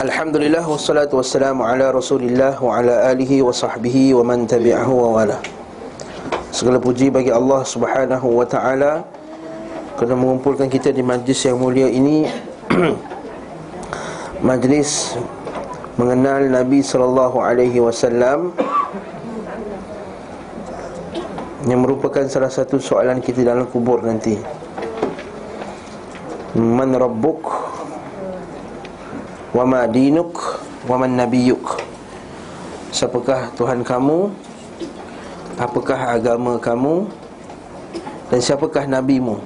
Alhamdulillah wassalatu wassalamu ala Rasulillah wa ala alihi wa sahbihi wa man tabi'ahu wa wala. Segala puji bagi Allah Subhanahu wa taala kerana mengumpulkan kita di majlis yang mulia ini. majlis mengenal Nabi sallallahu alaihi wasallam yang merupakan salah satu soalan kita dalam kubur nanti. Man rabbuk wa ma dinuk wa man nabiyuk. Siapakah tuhan kamu? Apakah agama kamu? Dan siapakah nabimu?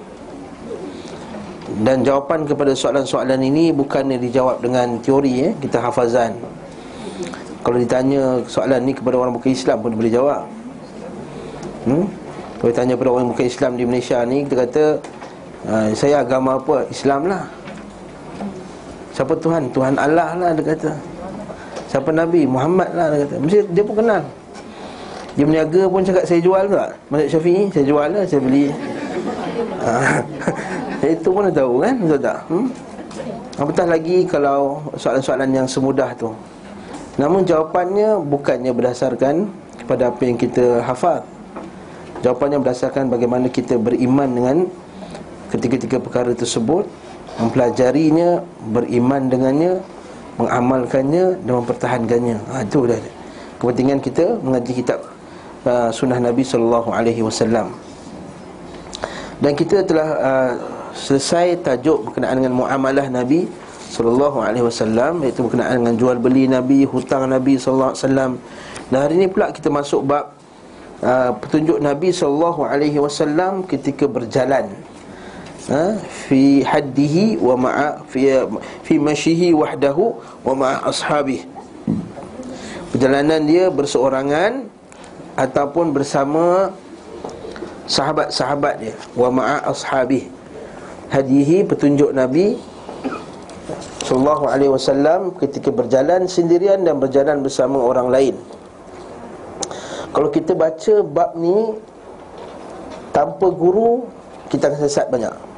Dan jawapan kepada soalan-soalan ini bukannya dijawab dengan teori eh kita hafazan. Kalau ditanya soalan ni kepada orang bukan Islam pun boleh jawab. Hmm? kalau ditanya kepada orang bukan Islam di Malaysia ni kita kata ah, saya agama apa? Islam lah Siapa Tuhan? Tuhan Allah lah dia kata Siapa Nabi? Muhammad lah dia kata Mesti dia pun kenal Dia berniaga pun cakap saya jual tak? Mazhab Syafi'i saya jual lah saya beli ha. Itu pun dia tahu kan? Betul tak? Hmm? Apatah lagi kalau soalan-soalan yang semudah tu Namun jawapannya bukannya berdasarkan kepada apa yang kita hafal Jawapannya berdasarkan bagaimana kita beriman dengan ketiga-tiga perkara tersebut mempelajarinya, beriman dengannya, mengamalkannya dan mempertahankannya. Ha itu dah kepentingan kita mengaji kitab uh, sunnah Nabi sallallahu alaihi wasallam. Dan kita telah uh, selesai tajuk berkenaan dengan muamalah Nabi sallallahu alaihi wasallam iaitu berkenaan dengan jual beli Nabi, hutang Nabi sallallahu alaihi wasallam. Dan hari ini pula kita masuk bab uh, petunjuk Nabi sallallahu alaihi wasallam ketika berjalan ha? fi haddihi wa ma'a fi fi mashihi wahdahu wa ma'a ashabihi. Perjalanan dia berseorangan ataupun bersama sahabat-sahabat dia. Wa ma'a ashabihi. Hadihi petunjuk nabi sallallahu alaihi wasallam ketika berjalan sendirian dan berjalan bersama orang lain. Kalau kita baca bab ni tanpa guru kita akan sesat banyak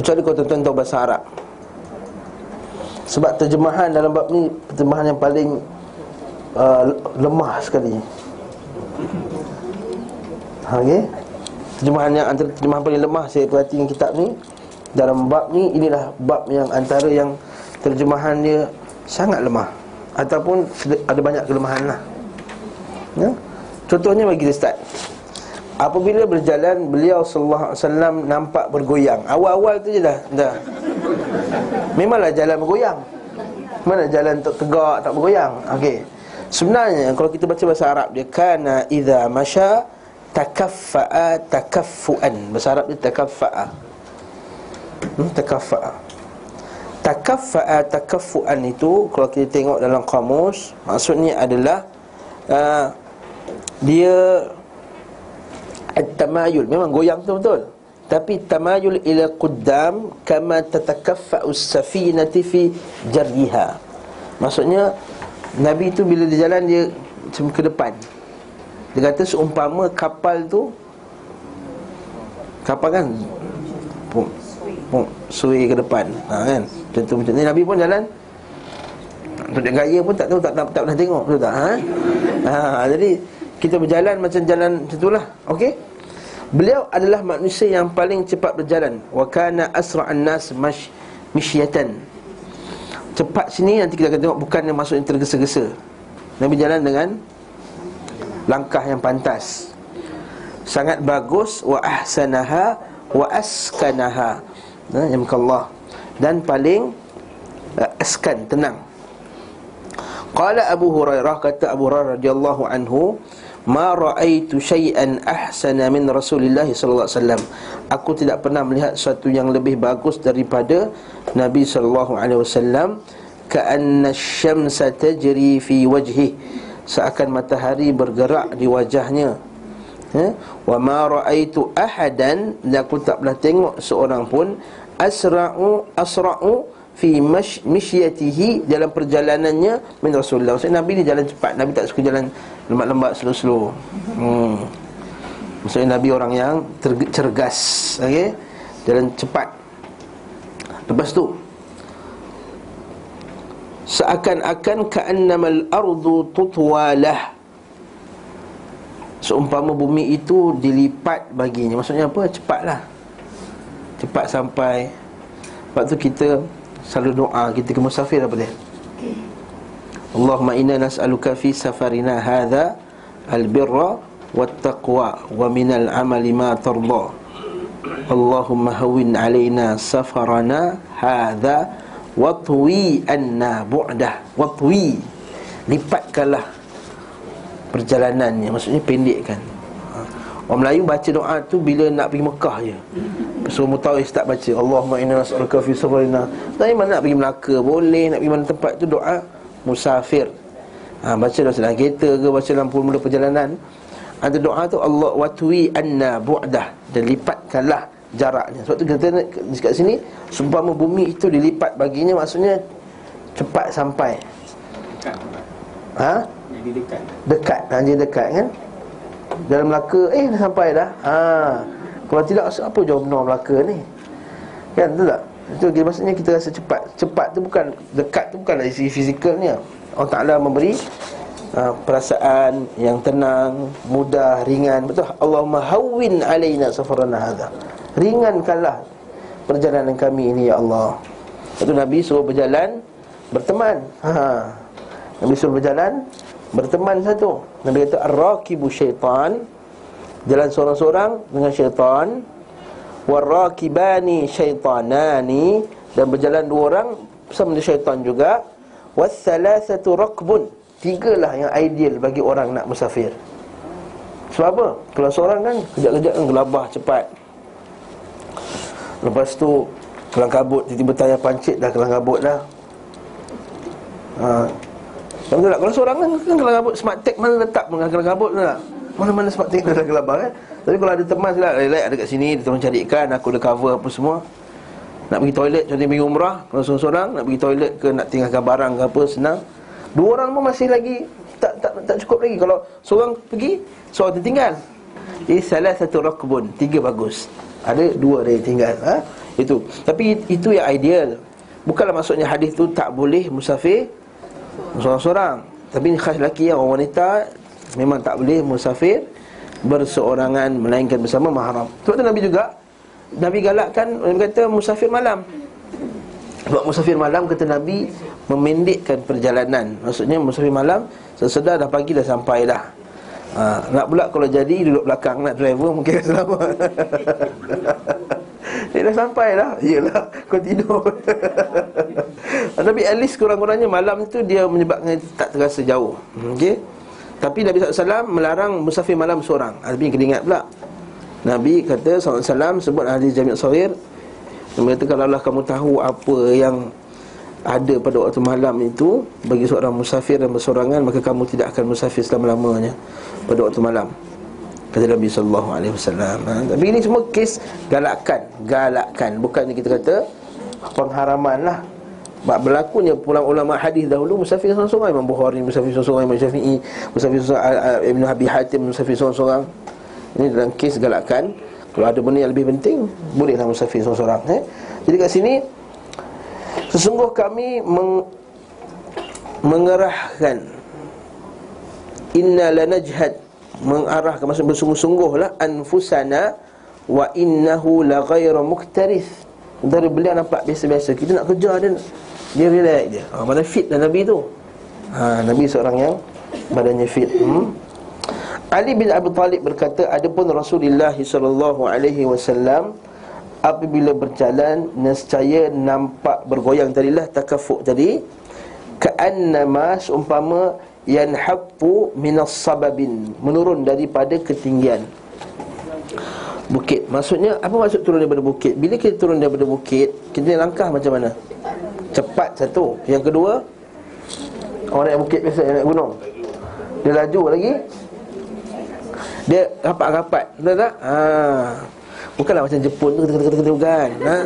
Kecuali kau tuan-tuan tahu bahasa Arab Sebab terjemahan dalam bab ni Terjemahan yang paling uh, Lemah sekali. Ha, okay? Terjemahan yang antara terjemahan paling lemah Saya perhatikan kitab ni Dalam bab ni inilah bab yang antara yang Terjemahan dia sangat lemah. Ataupun ada banyak kelemahan lah. Ya? Contohnya bagi kita start Apabila berjalan beliau sallallahu alaihi wasallam nampak bergoyang. Awal-awal tu je dah dah. Memanglah jalan bergoyang. Mana jalan tak tegak tak bergoyang. Okey. Sebenarnya kalau kita baca bahasa Arab dia kana idza masya takaffa'a takaffuan. Bahasa Arab dia takaffa'a. Hmm, takaffa'a. Takaffa'a takaffuan itu kalau kita tengok dalam kamus maksudnya adalah uh, dia At-tamayul Memang goyang tu betul. Tapi tamayul ila quddam Kama tatakaffa'u safinati fi jarriha Maksudnya Nabi tu bila dia jalan dia Macam ke depan. Dia kata seumpama kapal tu Kapal kan? Pum, pum, Sui ke depan. Ha, kan? Contoh macam ni. Nabi pun jalan. Untuk gaya pun tak tahu Tak, tak, tak pernah tengok Betul tak? Ha? Ha, jadi kita berjalan macam jalan macam itulah. Okey? Beliau adalah manusia yang paling cepat berjalan. Wa kana asra'an nas mash mishyatan. Cepat sini nanti kita akan tengok bukan yang masuk yang tergesa-gesa. Nabi jalan dengan langkah yang pantas. Sangat bagus. Wa ahsanaha wa askanaha. Nah, ya Allah dan paling uh, askan tenang. Qala Abu Hurairah kata Abu Hurairah radhiyallahu anhu ma raaitu syai'an ahsana min Rasulillah sallallahu alaihi wasallam. Aku tidak pernah melihat sesuatu yang lebih bagus daripada Nabi sallallahu alaihi wasallam ka'anna asy-syamsa tajri fi wajhi seakan matahari bergerak di wajahnya. Ha? Wa ma raaitu ahadan dan aku tak pernah tengok seorang pun asra'u asra'u fi mishyatihi dalam perjalanannya min Rasulullah. Maksudnya Nabi ni jalan cepat. Nabi tak suka jalan lembat-lembat slow-slow. Hmm. Maksudnya Nabi orang yang cergas, okey? Jalan cepat. Lepas tu seakan-akan ka'annamal ardu tutwalah seumpama bumi itu dilipat baginya maksudnya apa cepatlah cepat sampai sebab tu kita selalu doa kita ke musafir apa dia Allahumma inna nas'aluka fi safarina hadha albirra wattaqwa wa minal amali ma tarda. Allahumma hawin alaina safarana hadha Watwi anna bu'dah Watwi. Lipatkanlah Perjalanannya. Maksudnya pendekkan. Orang Melayu baca doa tu Bila nak pergi Mekah je. Semua mutawis tak baca. Allahumma inna nas'alaka fi safarina. Tapi mana nak pergi Melaka? Boleh nak pergi mana tempat tu doa Musafir. Ha, Baca dalam kereta ke Baca dalam mula perjalanan. Ada doa tu Allah watwi anna bu'dah. Dan lipatkanlah jaraknya. Sebab tu kita kat sini Sumpama bumi itu dilipat baginya Maksudnya cepat sampai. Dekat Ha? Jadi dekat. Dekat, ha, jadi dekat kan? Dalam Melaka, eh dah sampai dah. Ha. Kalau tidak, apa jauh benar Melaka ni? Kan, betul tak? Itu maksudnya kita rasa cepat Cepat tu bukan, dekat tu bukan dari segi fizikalnya Allah Ta'ala memberi uh, Perasaan yang tenang Mudah, ringan. Betul? Allahumma hawwin alaina safarana hadha. Ringankanlah perjalanan kami ini ya Allah. Itu Nabi suruh berjalan Berteman. Ha. Nabi suruh berjalan Berteman satu. Nabi kata Ar-rakibu syaitan. Jalan seorang-seorang dengan syaitan Warrakibani syaitanani Dan berjalan dua orang dengan syaitan juga Wathalathatu rakbun Tiga lah yang ideal bagi orang nak musafir Sebab apa? Kalau seorang kan Kejap-kejap kan gelabah cepat Lepas tu Kelang kabut Tiba-tiba tanya pancit dah kelang kabut dah ha. Tak? Kalau seorang kan, kan kelang kabut Smart tag mana letak pun kelang kabut tak? Mana-mana smart tag dalam gelabah kan? Tapi kalau ada teman sila Lelek ada kat sini Dia tolong carikan Aku ada cover apa semua. Nak pergi toilet Contohnya pergi umrah Kalau seorang-seorang Nak pergi toilet ke Nak tinggalkan barang ke apa Senang. Dua orang pun masih lagi Tak tak tak cukup lagi. Kalau seorang pergi Seorang tertinggal. Jadi salah satu rakbun Tiga bagus. Ada dua dia tinggal ha? Itu. Tapi itu yang ideal. Bukanlah maksudnya hadis tu tak boleh musafir Seorang-seorang. Tapi khas lelaki yang orang wanita Memang tak boleh musafir Berseorangan Melainkan bersama mahram. Sebab tu Nabi juga Nabi galakkan Nabi kata musafir malam. Sebab musafir malam kata Nabi Memendekkan perjalanan. Maksudnya musafir malam Sesedar dah pagi dah sampai dah. Ha, Nak pula kalau jadi duduk belakang nak driver mungkin selamat. Dia dah sampai dah. Yelah kau tidur. Tapi at least kurang-kurangnya malam tu dia menyebabkan tak terasa jauh. Okey tapi Nabi SAW melarang musafir malam seorang. Nabi kena ingat pula. Nabi kata SAW sebut hadis Jami'at Sawir Nabi kata kalau Allah kamu tahu apa yang ada pada waktu malam itu bagi seorang musafir dan bersorangan maka kamu tidak akan musafir selama-lamanya pada waktu malam. Kata Nabi wasallam. Ha, tapi ini semua kes galakkan. Galakkan. Bukannya kita kata pengharaman lah Sebab berlakunya pulang ulama hadis dahulu musafir seorang-seorang. Imam Bukhari musafir seorang-seorang. Imam Syafi'i musafir seorang-seorang Ibn Abi Hatim musafir seorang-seorang. Ini dalam kes galakkan. Kalau ada benda yang lebih penting bolehlah musafir seorang-seorang eh? jadi kat sini Sesungguh kami meng, mengerahkan. Inna lanajhad. Mengarahkan. Maksud bersungguh-sungguhlah Anfusana Wa innahu la muktarif Dari beliau nampak biasa-biasa. Kita nak kerja dia Dia relax dia ha, Mana fit dah Nabi tu. Ha, Nabi seorang yang Badannya fit. Hmm? Ali bin Abi Talib berkata Adapun Rasulullah wasallam apabila berjalan nescaya nampak bergoyang tadilah takafuk. Tadi ka'annama seumpama yanhaqqu minas sababin menurun daripada ketinggian. Bukit. Maksudnya apa maksud turun daripada bukit? Bila kita turun daripada bukit kita langkah macam mana cepat satu yang kedua orang naik bukit biasa naik gunung dia laju lagi dia rapat-rapat betul tak ha Bukanlah macam Jepun tu kata kata bukan. Ha?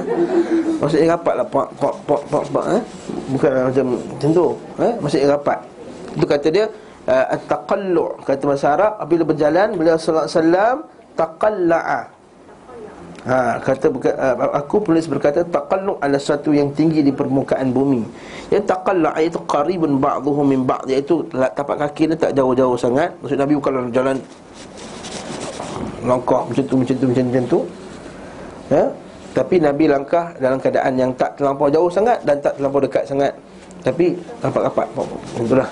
Maksudnya rapat lah pak pak pak pak pak eh? Bukanlah macam macam tu. Eh? Maksudnya rapat. Itu kata dia uh, at-taqallu' kata bahasa Arab apabila berjalan beliau sallallahu alaihi taqalla'a. Ha, kata uh, aku penulis berkata taqalluq ala sesuatu yang tinggi di permukaan bumi. Ya taqalluq itu qaribun ba'dhuhu min ba'd iaitu tapak kaki dia tak jauh-jauh sangat. Maksud Nabi bukan jalan langkah macam tu macam tu macam, macam tu. Ya. Tapi Nabi langkah dalam keadaan yang tak terlampau jauh sangat dan tak terlampau dekat sangat. Tapi rapat-rapat. Itulah.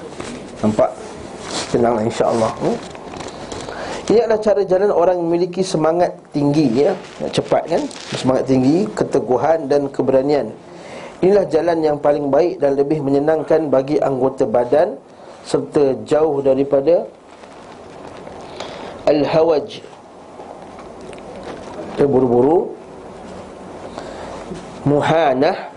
Nampak tenang insya-Allah. Hmm? Ini adalah cara jalan orang yang memiliki semangat tinggi ya, cepat kan? Semangat tinggi, keteguhan dan keberanian. Inilah jalan yang paling baik dan lebih menyenangkan bagi anggota badan serta jauh daripada al-hawaj. Terburu-buru muhanah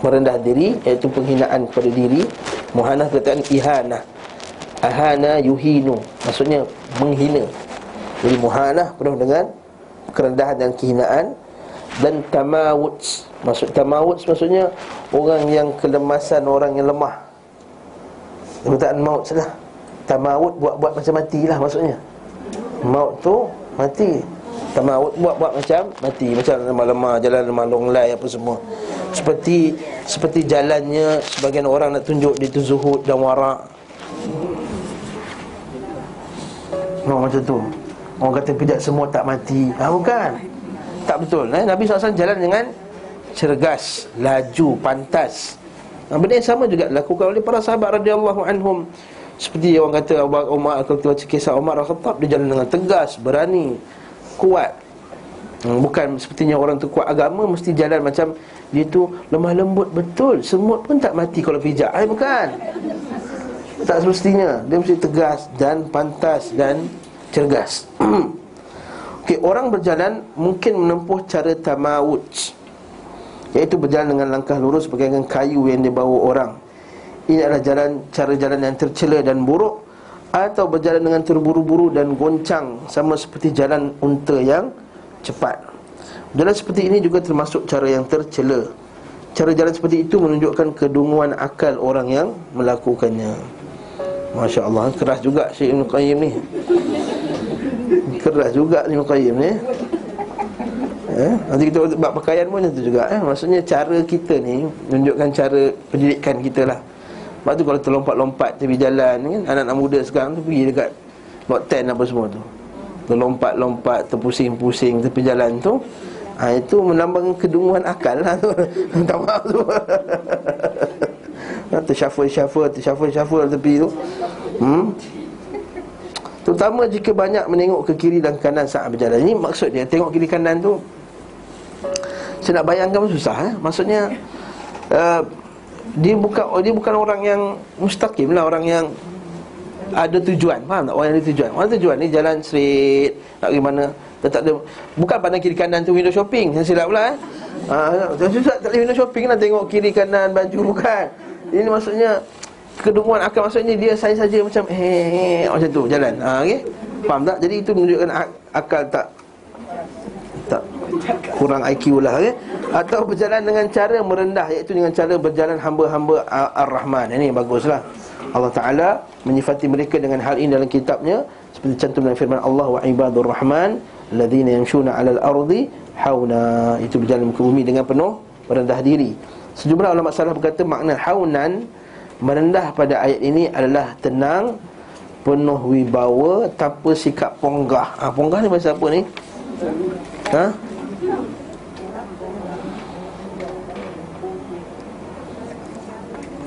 merendah diri iaitu penghinaan kepada diri muhanah perkataan ihanah ahana yuhinu. Maksudnya menghina. Jadi muhanah penuh dengan kerendahan dan kehinaan. Dan tamawut maksud tamawut maksudnya orang yang kelemasan orang yang lemah. Perkataan maut salah tamawut buat-buat macam matilah maksudnya. Maut tu mati. Tamawut buat-buat macam mati. Macam lemah-lemah jalan lemah longlai apa semua. Seperti seperti jalannya sebagian orang nak tunjuk dia tu zuhud dan warak Oh, macam tu. Orang kata pijak semua tak mati. Ha, Bukan. Tak betul eh? Nabi SAW jalan dengan Cergas, laju, pantas. Ha, Benda yang sama juga dilakukan oleh para sahabat radhiyallahu anhum. Seperti orang kata Umar Kalau kita baca kisah Umar Al-Khattab Dia jalan dengan tegas, berani Kuat. Hmm, Bukan sepertinya orang tu kuat agama Mesti jalan macam Dia tu lemah lembut. Betul Semut pun tak mati kalau pijak. Eh, Bukan tak semestinya. Dia mesti tegas dan pantas dan cergas. Okey, orang berjalan mungkin menempuh cara tamawud Iaitu berjalan dengan langkah lurus Bagaikan kayu yang dibawa orang. Ini adalah jalan cara jalan yang tercela dan buruk Atau berjalan dengan terburu-buru dan goncang Sama seperti jalan unta yang cepat. Jalan seperti ini juga termasuk cara yang tercela. Cara jalan seperti itu menunjukkan kedunguan akal orang yang melakukannya Masya Allah Keras juga Syekh Ibn Qayyim ni Keras juga Ibn Qayyim ni eh? Nanti kita buat pakaian pun macam tu juga eh? Maksudnya cara kita ni Menunjukkan cara pendidikan kita lah Sebab tu kalau terlompat-lompat Tepi jalan kan Anak-anak muda sekarang tu Pergi dekat Lot 10 apa semua tu Terlompat-lompat Terpusing-pusing Tepi jalan tu ha, Itu menambahkan kedunguan akal lah tu. Tak maaf tu. Ha, Tershuffle-shuffle Tershuffle-shuffle tepi tu. Hmm? Terutama jika banyak menengok ke kiri dan kanan saat berjalan. Ini maksud dia Tengok kiri kanan tu Saya nak bayangkan pun susah eh? Maksudnya uh, Dia bukan dia bukan orang yang Mustaqim lah Orang yang ada tujuan. Faham tak? Orang yang ada tujuan. Orang tujuan ni jalan straight Nak pergi mana tak ada Bukan pandang kiri kanan tu window shopping Saya silap pula eh Ha, tak boleh window shopping lah Tengok kiri kanan baju bukan ini maksudnya kedunguan akal maksudnya dia saya saja macam he, macam tu jalan. Ha okey. Faham tak? Jadi itu menunjukkan akal tak tak kurang IQ lah okey. Atau berjalan dengan cara merendah iaitu dengan cara berjalan hamba-hamba Ar-Rahman. Ini baguslah. Allah Taala menyifati mereka dengan hal ini dalam kitabnya seperti cantum dalam firman Allah wa ibadur rahman alladzina yamshuna 'alal ardi hauna itu berjalan ke bumi dengan penuh merendah diri Sejumlah ulama salaf berkata makna haunan merendah pada ayat ini adalah tenang, penuh wibawa tanpa sikap ponggah. Ah ha, ponggah ni bahasa apa ni? Ha?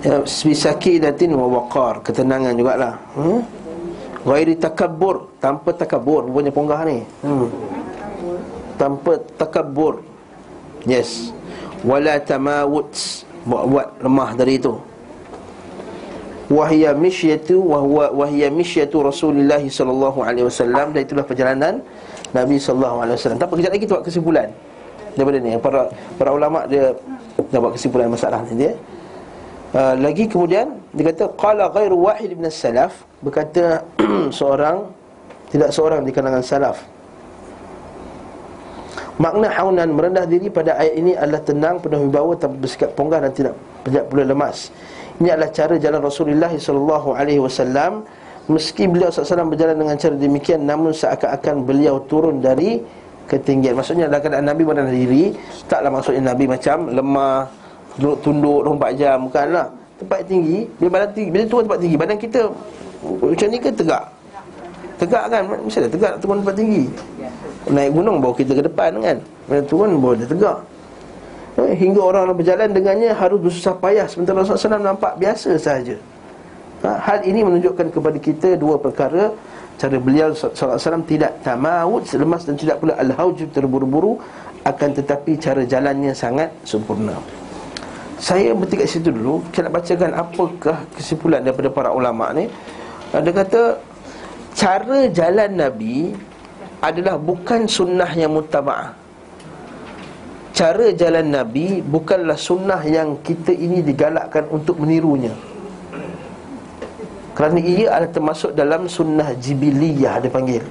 Ya, bisaki datin wa waqar ketenangan jugalah. Hmm? Ghairi takabbur, tanpa takabbur punya ponggah ni. Hmm. Tanpa takabbur. Yes wala tamawut buat-buat lemah dari itu wahia mishyatu wa huwa wahia mishyatu Rasulullah sallallahu alaihi wasallam dan itulah perjalanan Nabi sallallahu alaihi wasallam. Tapi kejap lagi kita buat kesimpulan daripada ni para para ulama dia dah buat kesimpulan masalah ni dia. Uh, lagi kemudian dia kata qala ghairu wahid min as-salaf berkata seorang tidak seorang di kalangan salaf Makna haunan merendah diri pada ayat ini adalah tenang, penuh wibawa, tanpa bersikap ponggah dan tidak tidak pula lemas. Ini adalah cara jalan Rasulullah sallallahu alaihi wasallam. Meski beliau SAW berjalan dengan cara demikian Namun seakan-akan beliau turun dari ketinggian Maksudnya dalam keadaan Nabi merendah diri Taklah maksudnya Nabi macam lemah Duduk tunduk 24 jam Bukanlah Tempat tinggi Bila badan tinggi Bila turun tempat tinggi Badan kita Macam ni ke tegak? Tegak kan? Ada tegak turun tempat tinggi? Naik gunung bawa kita ke depan kan? Bila turun bawa dia tegak. Eh, Hingga orang berjalan dengannya Harus bersusah payah. Sementara Rasulullah SAW nampak biasa sahaja. Ha, Hal ini menunjukkan kepada kita Dua perkara. Cara beliau SAW tidak tamawud Lemas dan tidak pula al-hawjub terburu-buru. Akan tetapi cara jalannya sangat sempurna saya berhenti kat situ dulu Saya nak bacakan apakah kesimpulan daripada para ulama' ni? Dia kata Cara jalan Nabi Adalah bukan sunnah yang mutaba'ah Cara jalan Nabi Bukanlah sunnah yang kita ini digalakkan untuk menirunya. Kerana ia adalah termasuk dalam sunnah jibiliyah Dia panggil.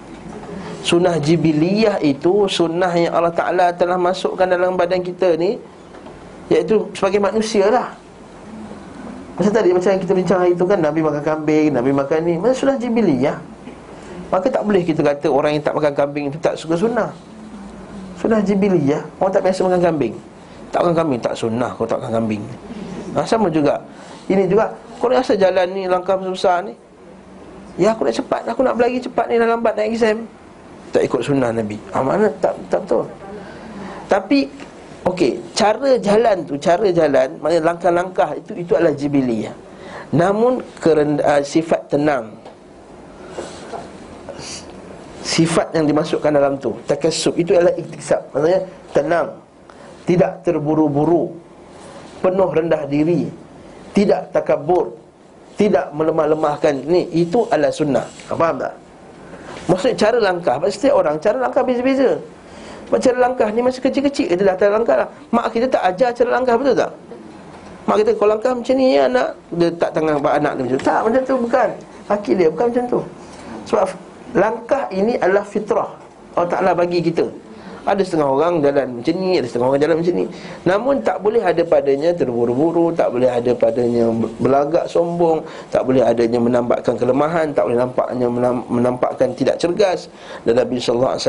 Sunnah jibiliyah itu Sunnah yang Allah Ta'ala telah masukkan dalam badan kita ni Iaitu sebagai manusia lah. Macam tadi macam kita bincang hari itu kan Nabi makan kambing, Nabi makan ni Macam sunnah jibiliyah Maka tak boleh kita kata orang yang tak makan kambing itu tak suka sunnah. Sunnah jibiliyah Orang tak biasa makan kambing. Tak makan kambing, tak sunnah kau tak makan kambing. Ha, Sama juga. Ini juga Kau rasa jalan ni langkah besar ni? Ya aku nak cepat. Aku nak berlari cepat ni dah lambat naik exam. Tak ikut sunnah Nabi. Ha, Mana? Tak, tak betul. Tapi Okey, cara jalan tu, cara jalan, maknanya langkah-langkah itu itu adalah jibiliyah. Namun kerendah, sifat tenang. Sifat yang dimasukkan dalam tu, takasub itu adalah iktisab. Maksudnya tenang, tidak terburu-buru, penuh rendah diri, tidak takabur, tidak melemah-lemahkan. Ni itu adalah sunnah. Faham tak? Maksudnya cara langkah, setiap orang cara langkah beza-beza. Cara langkah ni masih kecil-kecil Kita dah cara langkah lah. Mak kita tak ajar cara langkah betul tak? Mak kita kalau langkah macam ni ya anak Dia tak tangan anak dia macam tu. Tak macam tu bukan. Haki dia bukan macam tu. Sebab langkah ini adalah fitrah. Allah Ta'ala bagi kita ada setengah orang jalan macam ni Ada setengah orang jalan macam ni. Namun tak boleh ada padanya terburu-buru Tak boleh ada padanya belagak sombong Tak boleh adanya menampakkan kelemahan Tak boleh nampaknya menampakkan tidak cergas. Dan Nabi SAW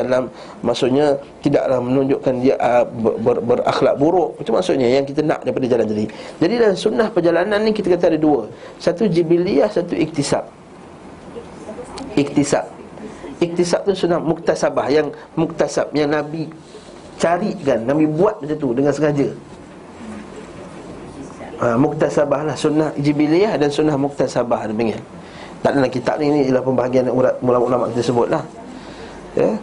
Maksudnya tidaklah menunjukkan dia uh, ber, ber, berakhlak buruk. Itu maksudnya yang kita nak daripada jalan tadi. Jadi dalam sunnah perjalanan ni kita kata ada dua. Satu jibiliyah, satu iktisab. Iktisab Iktisab tu sunnah muktasabah Yang muktasab Yang Nabi carikan Nabi buat macam tu dengan sengaja. Ha, Muktasabah lah Sunnah jibiliyah dan sunnah muktasabah Dia panggil. Tak dalam kitab ni Ini ialah pembahagian ulama-ulama kita sebut lah. Ya?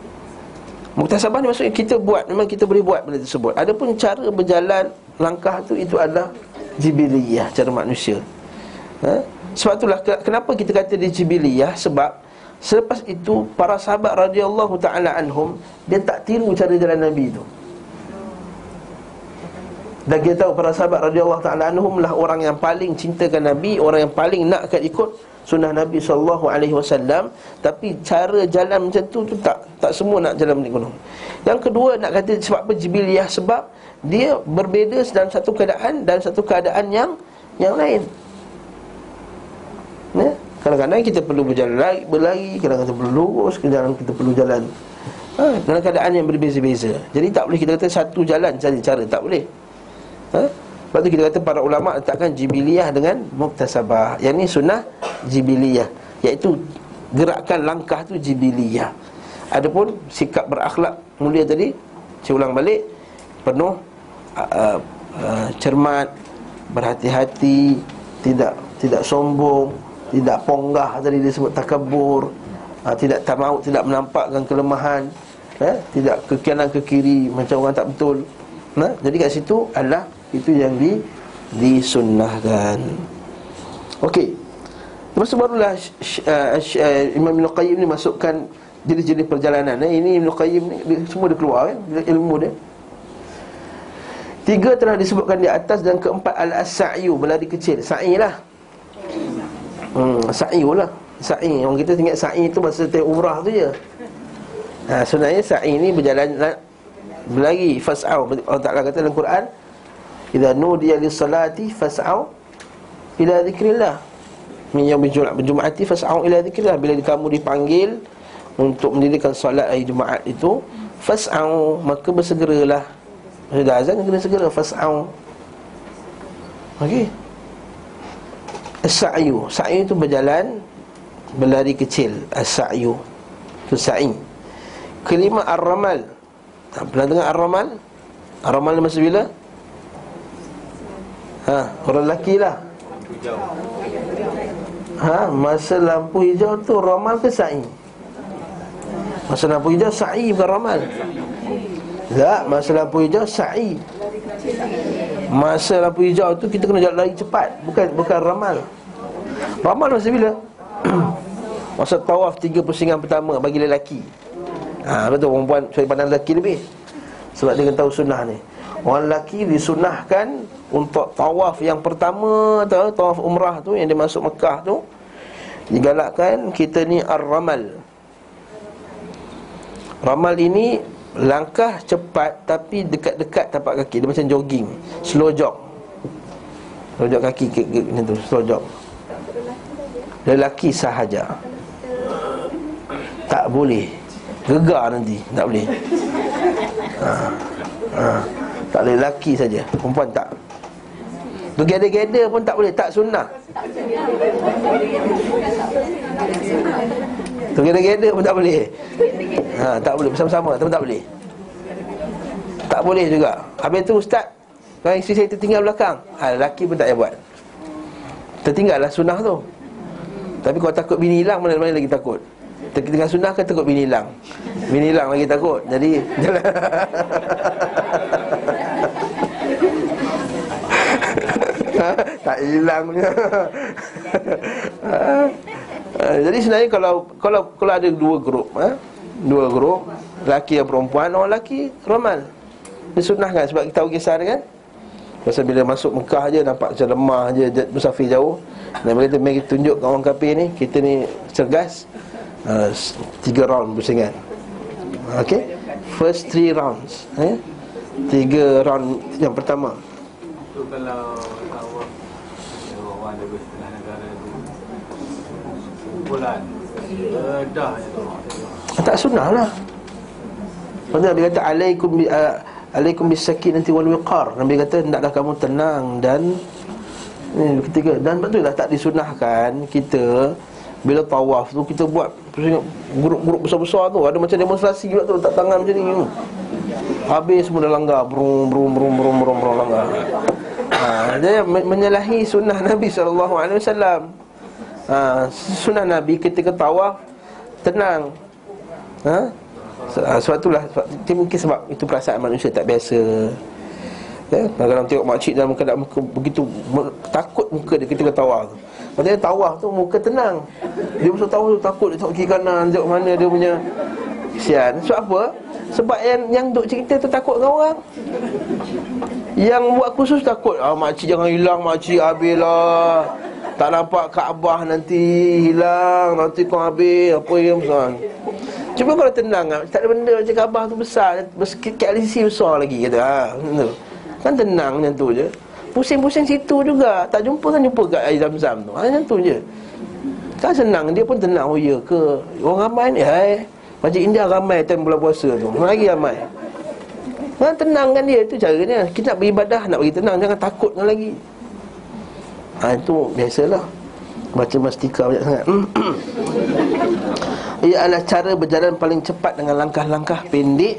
Muktasabah ni maksudnya kita buat Memang kita boleh buat benda tersebut. Adapun cara berjalan Langkah tu itu adalah Jibiliyah Cara manusia. Ha? Sebab itulah kenapa kita kata dia jibiliyah Sebab Selepas itu para sahabat radhiyallahu taala anhum dia tak tiru cara jalan Nabi itu. Dan kita tahu para sahabat radhiyallahu taala anhum lah orang yang paling cintakan Nabi, orang yang paling nak ikut sunnah Nabi sallallahu alaihi wasallam, tapi cara jalan macam tu tu tak tak semua nak jalan gunung. Yang kedua nak kata sebab apa jibiliyah sebab dia berbeza dalam satu keadaan dan satu keadaan yang yang lain. Ya? Kadang-kadang kita perlu berjalan lari, berlari Kadang-kadang kita perlu lurus Kadang-kadang kita perlu jalan. Ha, Dalam keadaan yang berbeza-beza. Jadi tak boleh kita kata satu jalan saja cara Tak boleh. Ha? Sebab tu kita kata para ulama' letakkan jibiliyah dengan muktasabah. Yang ni sunnah jibiliyah. Iaitu gerakan langkah tu jibiliyah. Adapun sikap berakhlak mulia tadi Saya ulang balik Penuh uh, uh, cermat Berhati-hati Tidak tidak sombong tidak ponggah tadi dia sebut takabur ha, tidak tamaut tidak menampakkan kelemahan eh? tidak ke kanan ke kiri macam orang tak betul nah jadi kat situ adalah itu yang di disunnahkan okey masa barulah uh, uh, Imam Ibn Qayyim ni masukkan jenis-jenis perjalanan eh? ini Ibn Qayyim ni dia, semua dia keluar kan ilmu dia Tiga telah disebutkan di atas dan keempat al-as-sa'yu berlari kecil. Sa'i lah. Hmm, sa'i lah Sa'i, orang kita ingat sa'i tu masa tengok umrah tu je. Ha, Sebenarnya sa'i ni berjalan Berlari, fas'au. Allah Ta'ala kata dalam Quran Iza nudiya li salati fas'au Ila zikrillah. Min yang berjum'ati fas'au ila zikrillah. Bila kamu dipanggil Untuk mendirikan salat hari Jumaat itu Fas'au Maka bersegeralah. Sudah azan kena segera Fas'au. Okey As-sa'yu Sa'yu itu berjalan Berlari kecil As-sa'yu Itu sa'i Kelima ar-ramal Pernah dengar ar-ramal? Ar-ramal masa bila? Ha, orang lelaki lah Ha, masa lampu hijau tu ramal ke sa'i? Masa lampu hijau sa'i bukan ramal. Tak, masa lampu hijau sa'i. Masa lampu hijau tu kita kena jalan lari cepat, bukan bukan ramal. Ramal masa bila? masa tawaf tiga pusingan pertama bagi lelaki. Ha, betul perempuan saya pandang lelaki lebih. Sebab dia kena tahu sunnah ni. Orang lelaki disunahkan untuk tawaf yang pertama tu, tawaf umrah tu yang dia masuk Mekah tu digalakkan kita ni ar-ramal. Ramal ini langkah cepat tapi dekat-dekat tapak kaki dia macam jogging, slow jog. Slow jog kaki ke, ke, macam tu, slow jog. Lelaki sahaja. Tak boleh. Gegar nanti, tak boleh. Ha. Ha. Tak boleh lelaki saja, perempuan tak. Bergeda-geda pun tak boleh Tak sunnah Bergeda-geda pun tak boleh. Ha, Tak boleh. Bersama-sama. Tapi tak boleh. Tak boleh juga. Habis tu ustaz Kalau isteri saya tertinggal belakang. Ha, Lelaki pun tak payah buat. Tertinggallah sunnah tu. Tapi kalau takut bini hilang Mana-mana lagi takut? Tertinggal sunnah kan takut bini hilang. Bini hilang lagi takut. Jadi tak hilangnya. Ha, jadi sebenarnya kalau kalau kalau ada dua grup, ha? dua grup, lelaki dan perempuan, orang lelaki ramal. Disunahkan sebab kita tahu kisah kan. Pasal bila masuk Mekah je nampak macam lemah je bersafir jauh. Dan bila kita tunjuk kat orang kafir ni, kita ni cergas. Uh, tiga round pusingan. Okay First three rounds eh? Tiga round yang pertama kalau bulan. Redah Tak sunnah lah. Maksudnya Nabi kata Alaikum bi, uh, Alaikum bisakin nanti wal wiqar. Nabi kata Hendaklah kamu tenang dan Ini ketiga Dan betul lah tak disunahkan Kita Bila tawaf tu Kita buat Grup-grup besar-besar tu. Ada macam demonstrasi juga tu Letak tangan macam ni. Habis semua dah langgar Brum, brum, brum, brum, brum, brum langgar. Ha, Dia menyalahi sunnah Nabi SAW ha, Sunnah Nabi ketika tawaf Tenang ha? ha sebab itulah sebab, mungkin sebab itu perasaan manusia tak biasa ya? Kadang-kadang tengok makcik dalam keadaan muka begitu Takut muka dia ketika tawaf tu Maksudnya tawaf tu muka tenang Dia masa tawaf tu takut dia tengok kiri kanan Tengok mana dia punya Kesian. Sebab apa? Sebab yang yang duk cerita tu takut dengan orang. Yang buat khusus takut ah, Makcik jangan hilang Makcik habis lah. Tak nampak Kaabah nanti hilang Nanti kau habis. Apa yang besar Cuba kalau tenang Tak ada benda macam Kaabah tu besar KLCC besar lagi kata ha, Kan tenang macam tu je. Pusing-pusing situ juga. Tak jumpa kan jumpa kat air zam-zam tu. Ha, Macam tu je. Kan senang Dia pun tenang Oh ya ke? Orang ramai ni hai Macam India ramai Time bulan puasa tu. Lagi ramai? Kan tenang kan dia Itu caranya. Kita nak beribadah Nak bagi tenang Jangan takut lagi. Ha, Itu biasalah. Baca mastika banyak sangat. Ia adalah cara berjalan paling cepat Dengan langkah-langkah pendek.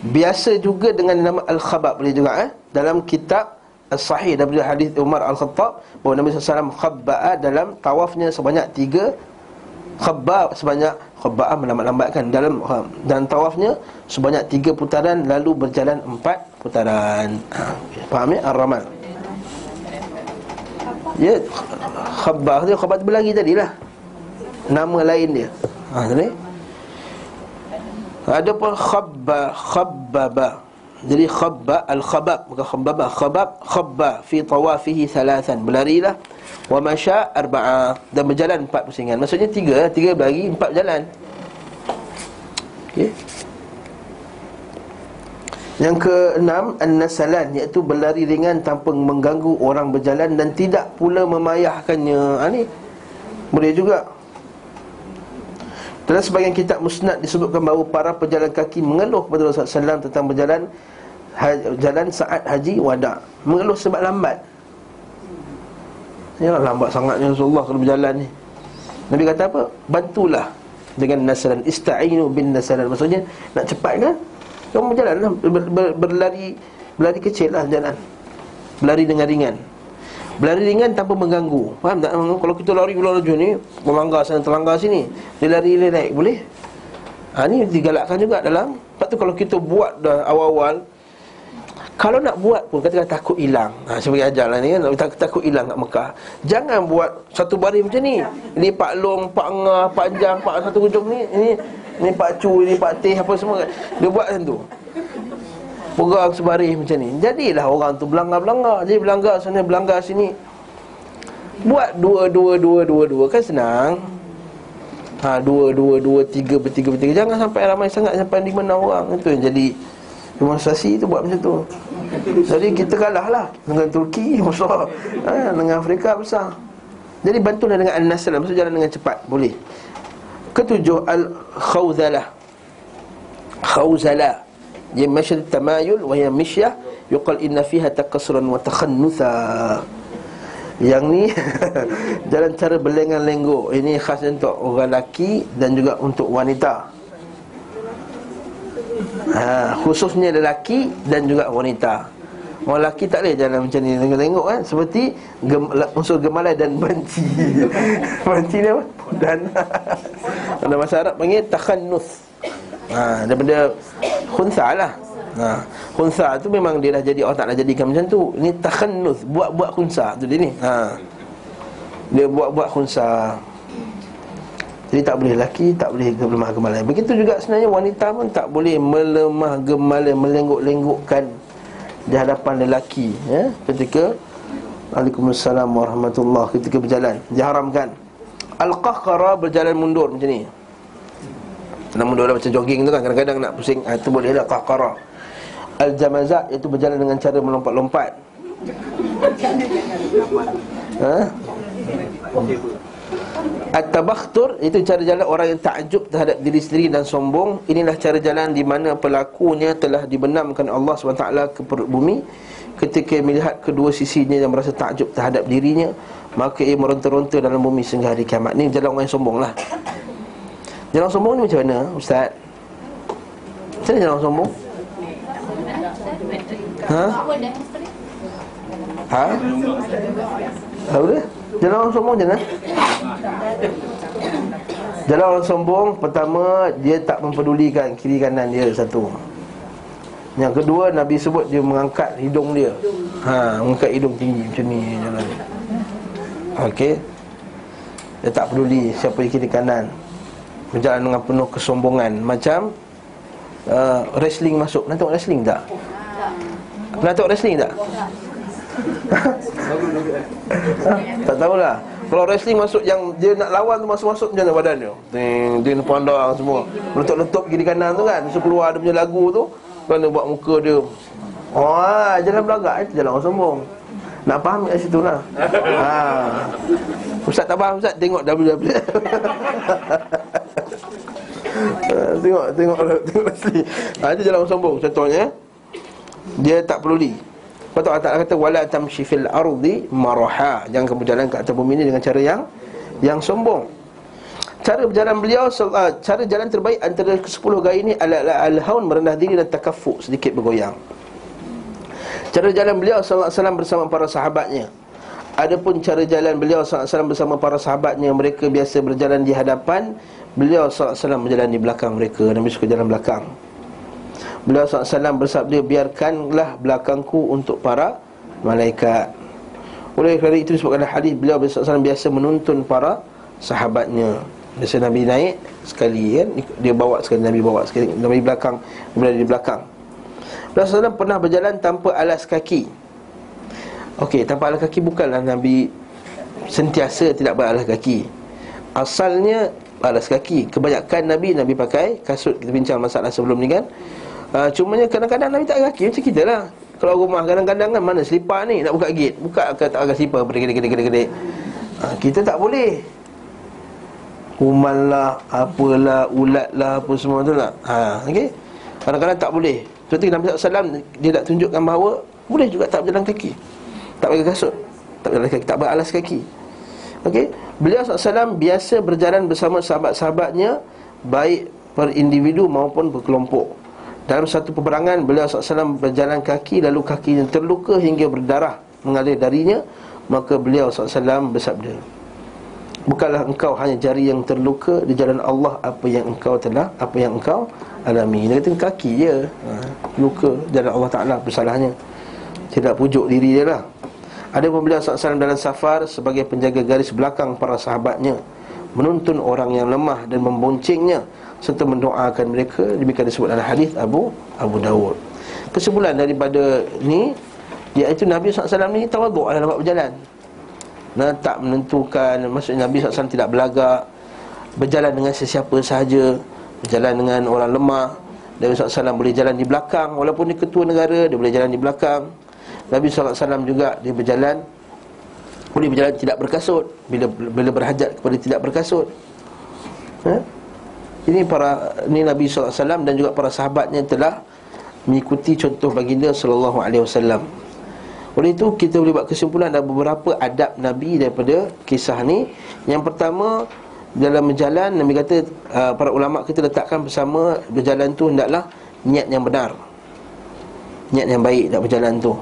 Biasa juga dengan nama Al-Khabab Boleh juga eh? Dalam kitab As-Sahih Daripada hadis Umar Al-Khattab Bahawa Nabi SAW Khabba'a dalam tawafnya sebanyak tiga. Khabba' sebanyak Khabba'ah melambat-lambatkan. Dalam ha, Dan tawafnya sebanyak tiga putaran Lalu berjalan empat putaran. Ha, Faham ya? Ar-Ramal Ya Khabbah dia Khabbah tu berlari tadi lah Nama lain dia. Ha tadi. Ada pun Khabba Khabbaba Jadi Khabba Al-Khabab Bukan Khabbaba Khabab Khabba Fi tawafihi thalathan. Berlarilah. Wa masya arba'a. Dan berjalan empat pusingan Maksudnya tiga Tiga berlari Empat berjalan. Okay yang keenam An-nasalan Iaitu berlari ringan Tanpa mengganggu orang berjalan Dan tidak pula memayahkannya. Ha, ni Boleh juga Dalam sebagian kitab musnad disebutkan bahawa para pejalan kaki mengeluh kepada Rasulullah SAW tentang berjalan jalan saat haji wada. Mengeluh sebab lambat. Ya lambat sangatnya Rasulullah kalau berjalan ni. Nabi kata apa? Bantulah dengan nasalan ista'inu bin nasalan. Maksudnya nak cepat kan? Kamu berjalan lah ber, ber, berlari berlari kecil lah jalan. Berlari dengan ringan. Berlari ringan tanpa mengganggu. Faham tak? Kalau kita lari ular laju ni Melanggar sana, terlanggar sini Dia lari naik, boleh? Ha, ni digalakkan juga dalam Lepas tu kalau kita buat dah awal-awal kalau nak buat pun katakan takut hilang. Ha, Sebagai ajar lah ni kan takut, takut hilang kat Mekah. Jangan buat satu baris macam ni. Ini Pak Long, Pak Ngah, Pak Jang, Pak satu hujung ni Ini ini Pak Cu, ini Pak Teh apa semua. Dia buat macam tu Pegang sebaris macam ni. Jadilah orang tu belanggar-belanggar. Jadi belanggar sana, belanggar sini. Buat dua, dua, dua, dua, dua. Kan senang? Ha, dua, dua, dua, tiga, bertiga, bertiga. Jangan sampai ramai sangat Sampai lima, enam orang. Itu yang jadi Demonstrasi tu buat macam tu. Jadi kita kalah lah Dengan Turki besar. Ha, Dengan Afrika besar. Jadi bantulah dengan Al-Nasr. Maksud jalan dengan cepat. Boleh. Ketujuh Al-Khawzalah. Khawzalah dia masyad tamayul wa hiya misyah yuqal inna fiha taqasran wa takhannutha. Yang ni jalan cara berlengang-lenggok ini khas untuk orang lelaki dan juga untuk wanita. Ha, khususnya lelaki dan juga wanita. Orang lelaki tak boleh jalan macam ni. Tengok-tengok kan Seperti gem, unsur gemalai dan banci. Banci ni apa? Dan Dalam masa Arab panggil takhannuth ha, Daripada khunsa lah. Ha, Khunsa tu memang dia dah jadi Allah Ta'ala jadikan macam tu. Ini takhannus Buat-buat khunsa tu dia ni. Ha. Dia buat-buat khunsa. Jadi tak boleh lelaki Tak boleh melemah gemalan Begitu juga sebenarnya wanita pun tak boleh Melemah gemalan Melengguk-lenggukkan Di hadapan lelaki ya? Ketika Waalaikumsalam warahmatullahi Ketika berjalan Diharamkan Al-Qahqara berjalan mundur macam ni nak mundur macam jogging tu kan Kadang-kadang nak pusing ha, Itu boleh lah Qaqara Al-Jamazat Itu berjalan dengan cara melompat-lompat. Ha? At-Tabakhtur Itu cara jalan orang yang takjub terhadap diri sendiri dan sombong. Inilah cara jalan di mana pelakunya telah dibenamkan Allah SWT ke perut bumi. Ketika melihat kedua sisinya yang merasa takjub terhadap dirinya Maka ia meronta-ronta dalam bumi sehingga hari kiamat. Ini jalan orang yang sombong lah Jalan sombong ni macam mana Ustaz? Macam mana jalan sombong? Ha? Ha? Apa dia? Jalan orang sombong macam mana? Jalan orang sombong Pertama Dia tak mempedulikan Kiri kanan dia satu Yang kedua Nabi sebut dia mengangkat hidung dia Ha, mengangkat hidung tinggi macam ni jalan. Okey. Dia tak peduli siapa di kiri kanan berjalan dengan penuh kesombongan. Macam uh, wrestling masuk. Nak tengok wrestling tak? Nak tengok wrestling tak? Tak tahulah. Kalau wrestling masuk yang dia nak lawan tu masuk-masuk macam mana badan dia? Ding, dia pandang semua. Letup-letup kiri kanan tu kan? Mesti keluar dia punya lagu tu. Kan dia buat muka dia. Oh, jalan belagak itu jalan orang sombong. Nak faham kat situ lah. Ha. Ustaz tak faham Ustaz? Tengok WWE Ah, tengok tengok tengok asli. Ha, itu jalan sombong contohnya. Dia tak peduli. Tu Allah kata wala tamshi fil ardi maraha. Jangan kamu berjalan ke atas bumi ini dengan cara yang yang sombong. Cara berjalan beliau ah, cara jalan terbaik antara ke-10 gaya ini adalah al-haun merendah diri dan takaffu sedikit bergoyang. Cara jalan beliau sallallahu alaihi wasallam bersama para sahabatnya. Adapun cara jalan beliau sallallahu alaihi wasallam bersama para sahabatnya mereka biasa berjalan di hadapan Beliau SAW berjalan di belakang mereka. Nabi suka jalan belakang. Beliau SAW bersabda Biarkanlah belakangku untuk para malaikat. Oleh kerana itu disebutkan hadis Beliau SAW biasa menuntun para sahabatnya. Biasa Nabi naik sekali kan? Dia bawa sekali, Nabi bawa sekali. Nabi belakang, berada di belakang. Beliau SAW pernah berjalan tanpa alas kaki. Okey, tanpa alas kaki bukanlah Nabi Sentiasa tidak beralas kaki. Asalnya alas kaki. Kebanyakan Nabi, Nabi pakai kasut Kita bincang masalah sebelum ni kan. Uh, Cumanya kadang-kadang Nabi tak kaki macam kita lah. Kalau rumah kadang-kadang kan mana selipar ni Nak buka gate, buka ke tak agak selipar Gede-gede-gede-gede uh, Kita tak boleh. Umal lah Apalah Ulat lah Apa semua tu tak ha, okay? Kadang-kadang tak boleh. Seperti Nabi SAW Dia tak tunjukkan bahawa Boleh juga tak berjalan kaki. Tak pakai kasut. Tak berjalan kaki Tak beralas kaki. Okey Beliau SAW biasa berjalan bersama sahabat-sahabatnya Baik per individu maupun berkelompok. Dalam satu peperangan Beliau SAW berjalan kaki Lalu kakinya terluka hingga berdarah Mengalir darinya Maka beliau SAW bersabda Bukanlah engkau hanya jari yang terluka Di jalan Allah Apa yang engkau telah Apa yang engkau alami. Dia kata kaki je. Ha, Luka jalan Allah Ta'ala Bersalahnya. Tidak pujuk diri dia lah Ada pun beliau SAW dalam safar Sebagai penjaga garis belakang para sahabatnya Menuntun orang yang lemah Dan memboncengnya Serta mendoakan mereka. Demikian disebut dalam hadis Abu Abu Dawud. Kesimpulan daripada ni Iaitu Nabi SAW ni tawaduk dalam berjalan. Nah, tak menentukan maksudnya Nabi SAW tidak belagak berjalan dengan sesiapa sahaja berjalan dengan orang lemah. Nabi SAW boleh jalan di belakang walaupun dia ketua negara dia boleh jalan di belakang Nabi SAW juga dia berjalan boleh berjalan tidak berkasut bila bila berhajat kepada tidak berkasut ha? ini para ini Nabi SAW dan juga para sahabatnya telah mengikuti contoh baginda wasallam oleh itu kita boleh buat kesimpulan ada beberapa adab Nabi daripada kisah ni. Yang pertama dalam berjalan Nabi kata uh, para ulama kita letakkan bersama berjalan tu hendaklah niat yang benar. Niat yang baik nak berjalan tu.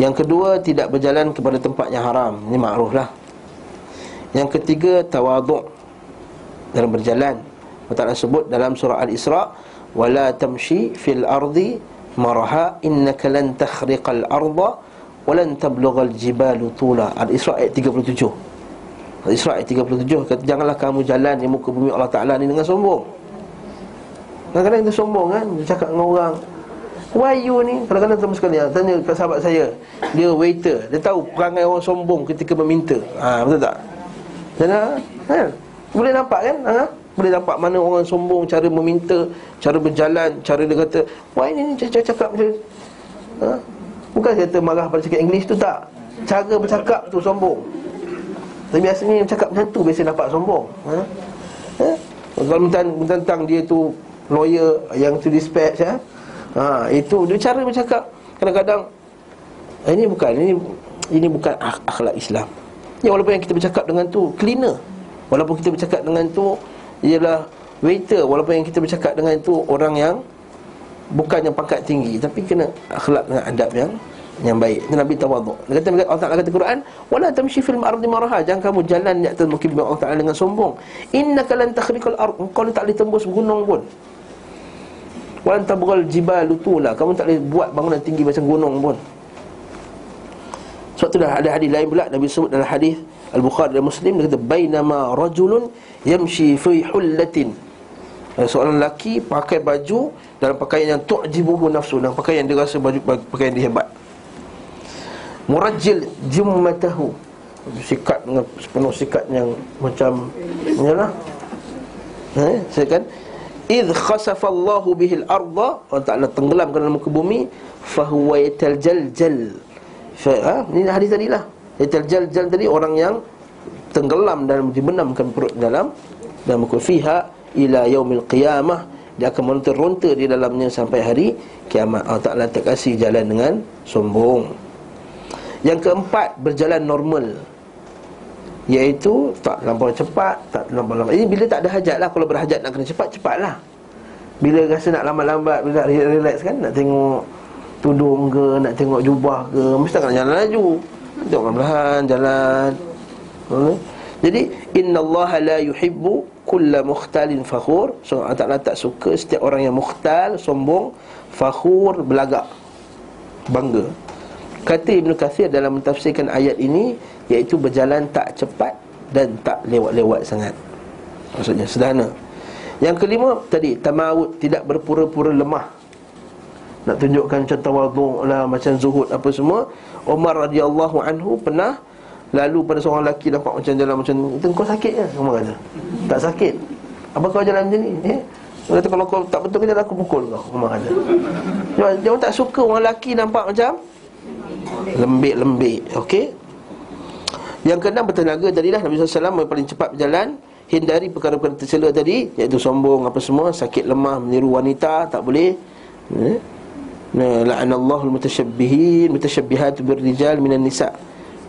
Yang kedua tidak berjalan kepada tempat yang haram. Ini makruf lah. Yang ketiga tawaduk dalam berjalan. Allah sebut dalam surah Al-Isra wala tamshi fil ardi maraha innaka lan takhriqal arda walan tablughal jibalu tula al-isra ayat 37 al-isra ayat 37 kata janganlah kamu jalan di muka bumi Allah Taala ni dengan sombong kadang-kadang kita sombong kan cakap dengan orang why you ni kadang-kadang teman sekalian tanya ke sahabat saya dia waiter dia tahu perangai orang sombong ketika meminta ha betul tak Jangan, ha? boleh nampak kan ha? boleh nampak mana orang sombong cara meminta cara berjalan cara dia kata why ni cakap cakap macam ha? Bukan kata marah pada cakap English tu tak Cara bercakap tu sombong Tapi biasanya yang cakap macam tu Biasa dapat sombong ha? Ha? Kalau tentang dia tu Lawyer yang tu dispatch ha? Ha? Itu dia cara bercakap Kadang-kadang eh, Ini bukan Ini ini bukan akhlak Islam Ya walaupun yang kita bercakap dengan tu Cleaner Walaupun kita bercakap dengan tu Ialah waiter Walaupun yang kita bercakap dengan tu Orang yang bukannya pangkat tinggi tapi kena akhlak dengan adab yang yang baik. Itu Nabi tawaduk. Dia kata Allah Taala kata Quran, "Wala tamshi fil ardi maraha." Jangan kamu jalan di atas bumi Allah Taala dengan sombong. Innaka lan takhriqal ard. Kau tak boleh tembus gunung pun. Walan tabghal jibal tula. Kamu tak boleh buat bangunan tinggi macam gunung pun. Sebab tu dah ada hadis lain pula. Nabi sebut dalam hadis Al-Bukhari dan Muslim. Dia kata bainama rajulun yamshi fi hullatin. Seorang lelaki pakai baju dalam pakaian yang tu'jibuhu nafsu dalam pakaian dia rasa baju pakaian dia hebat. Murajjil jummatahu. Sikat dengan sepenuh sikat yang macam yalah eh saya kan id khasafa Allah bihi al-ardha Allah Taala tenggelamkan dalam muka bumi fa huwa yataljal fa ha? ini hadis tadi lah yataljal tadi orang yang tenggelam dalam dibenamkan perut dalam dalam muka fiha ila yaumil qiyamah. Dia akan meronta-ronta di dalamnya sampai hari kiamat. Allah Ta'ala tak kasih jalan dengan sombong. Yang keempat berjalan normal Iaitu tak terlampau cepat Tak terlampau lambat. Ini bila tak ada hajat lah Kalau berhajat nak kena cepat, cepatlah Bila rasa nak lambat-lambat Bila nak relax kan Nak tengok tudung ke Nak tengok jubah ke Mesti tak kena jalan laju. Tengok perlahan jalan. Hmm? Jadi Inna Allah la yuhibbu kulla mukhtalin fakhur. So Allah Ta'ala tak suka setiap orang yang mukhtal sombong fakhur belagak bangga. Kata Ibn Kathir dalam mentafsirkan ayat ini iaitu berjalan tak cepat dan tak lewat-lewat sangat. Maksudnya sederhana. Yang kelima tadi tamawud tidak berpura-pura lemah. Nak tunjukkan contoh tawaduk lah macam zuhud apa semua. Umar radhiyallahu anhu pernah Lalu pada seorang lelaki nampak macam jalan macam Itu kau sakit ke? Umar kata Tak sakit. Apa kau jalan macam ni? Eh? Dia kata kalau kau tak betul kena aku pukul kau Umar kata. Dia, dia tak suka orang lelaki nampak macam Lembik-lembik Okey yang keenam bertenaga jadilah Nabi SAW yang paling cepat berjalan hindari perkara-perkara tercela tadi iaitu sombong apa semua sakit lemah meniru wanita tak boleh eh? la'anallahu al-mutashabbihin mutashabbihat birrijal minan nisa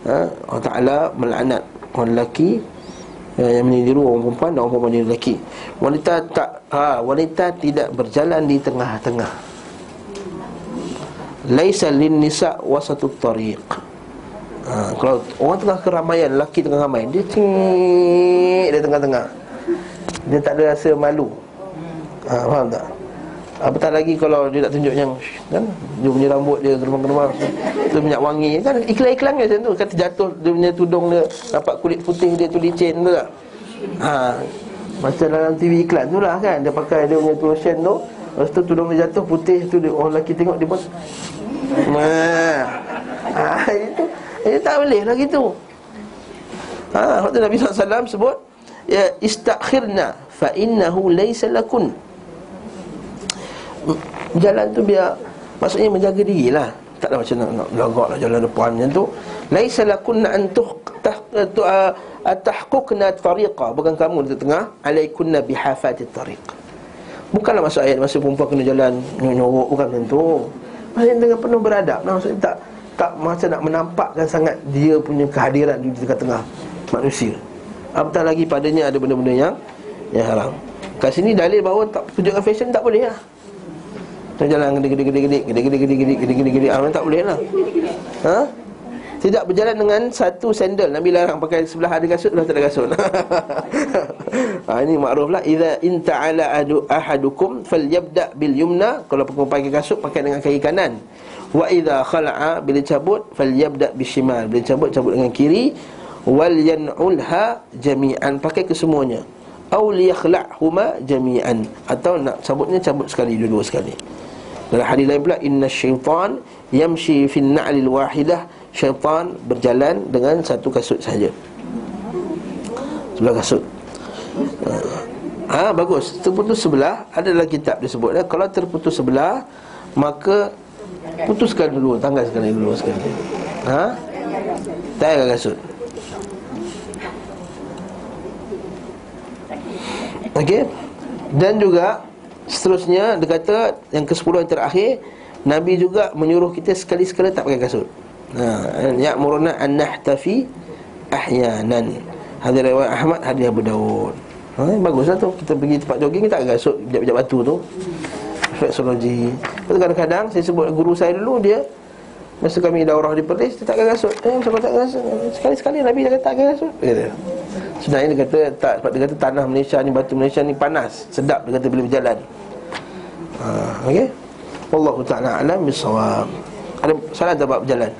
ha? Allah Ta'ala melaknat orang lelaki eh, yang meniru orang perempuan dan orang perempuan meniru lelaki wanita tak ha, wanita tidak berjalan di tengah-tengah laisa lin nisa wasatut tariq ha, kalau orang tengah keramaian lelaki tengah ramai dia cing di tengah-tengah. Dia tak ada rasa malu. Ha, faham tak? Apatah lagi kalau dia tak tunjuk yang kan? Dia punya rambut dia geremang-geremang tu. Minyak wangi. Kan? Iklan-iklan macam tu. Kata jatuh dia punya tudung dia dapat kulit putih dia tu licin tu tak? Ha. Macam dalam TV iklan tu lah kan? Dia pakai dia punya tu lotion tu. Lepas tu tudung dia jatuh putih tu dia orang lelaki tengok dia pun ha itu itu tak boleh lah gitu. Ha waktu Nabi SAW sebut ya istakhirna fa innahu laysa lakun. Jalan tu biar Maksudnya menjaga diri lah. Tak ada macam nak, nak belagak lah jalan depan macam tu. Laisa lakunna antuh Atahkukna tariqa. Bukan kamu di tengah Alaikunna bihafati tariq. Bukanlah maksud ayat Masa perempuan kena jalan Nyorok bukan macam tu. Maksudnya dengan penuh beradab nah, Maksudnya tak tak macam nak menampakkan sangat dia punya kehadiran di tengah-tengah manusia. Apatah lagi padanya ada benda-benda yang yang haram. Kat sini dalil bahawa tak tunjukkan fashion tak boleh lah. Tak jalan gede gede gede gede gede gede gede gede gede gede gede ah, tak boleh lah. Ha? Tidak berjalan dengan satu sandal Nabi larang pakai sebelah ada kasut Sebelah tak ada kasut ha, Ini makruf lah Iza in ta'ala ahadukum Falyabda' bil yumna Kalau pakai kasut Pakai dengan kaki kanan Wa idza khala'a bila cabut falyabda bishimal bila cabut cabut dengan kiri wal yan'ulha jami'an pakai kesemuanya. Au liyakhla'huma jami'an atau nak cabutnya cabut sekali dua-dua sekali. Dalam hadis lain pula inna syaitan yamshi fi an-na'lil wahidah syaitan berjalan dengan satu kasut saja. Sebelah kasut. Ah ha, bagus. Terputus sebelah ada dalam kitab disebut eh? kalau terputus sebelah maka putuskan dulu tanggal sekali dulu sekali. Ha? Tak kasut. Okey. Dan juga Seterusnya dia kata yang ke-10 yang terakhir Nabi juga menyuruh kita sekali-sekala tak pakai kasut. Ha, ya muruna an nahtafi ahyanan. Hadis riwayat Ahmad, hadis Abu Dawud. Ha, baguslah tu kita pergi tempat jogging kita tak kasut pijak-pijak batu tu. Refleksologi. Kadang-kadang saya sebut guru saya dulu dia Masa kami daurah di Perlis Dia takkan rasut Eh siapa tak rasut Sekali-sekali Nabi dia kata takkan rasut Dia kata. Sebenarnya dia kata tak Sebab dia kata tanah Malaysia ni Batu Malaysia ni panas Sedap dia kata bila berjalan. Ha, Okay Allah Ta'ala alam bisawab Ada salah tak berjalan?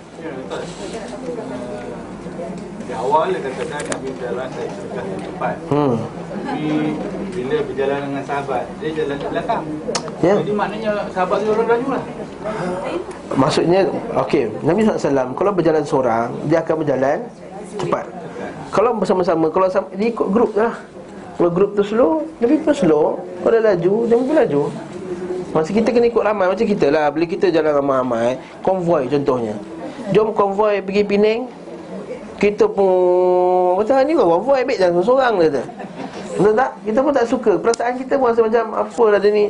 Di awal dia katakan Nabi berjalan Saya sudah cepat Hmm. Tapi bila berjalan dengan sahabat Dia jalan ke belakang. Ya. Jadi maknanya sahabat dia orang laju lah. Maksudnya Okey Nabi SAW Kalau berjalan seorang Dia akan berjalan Cepat. Kalau bersama-sama Kalau sama, dia ikut grup lah. Kalau grup tu slow Nabi pun slow. Kalau dia laju Dia pun laju. Masa kita kena ikut ramai Macam kita lah. Bila kita jalan ramai-ramai Konvoi contohnya. Jom konvoi pergi Penang Kita pun Kata ni kau konvoi Baik jangan seorang dia Betul tak? Kita pun tak suka. Perasaan kita pun rasa macam Apa lah dia ni?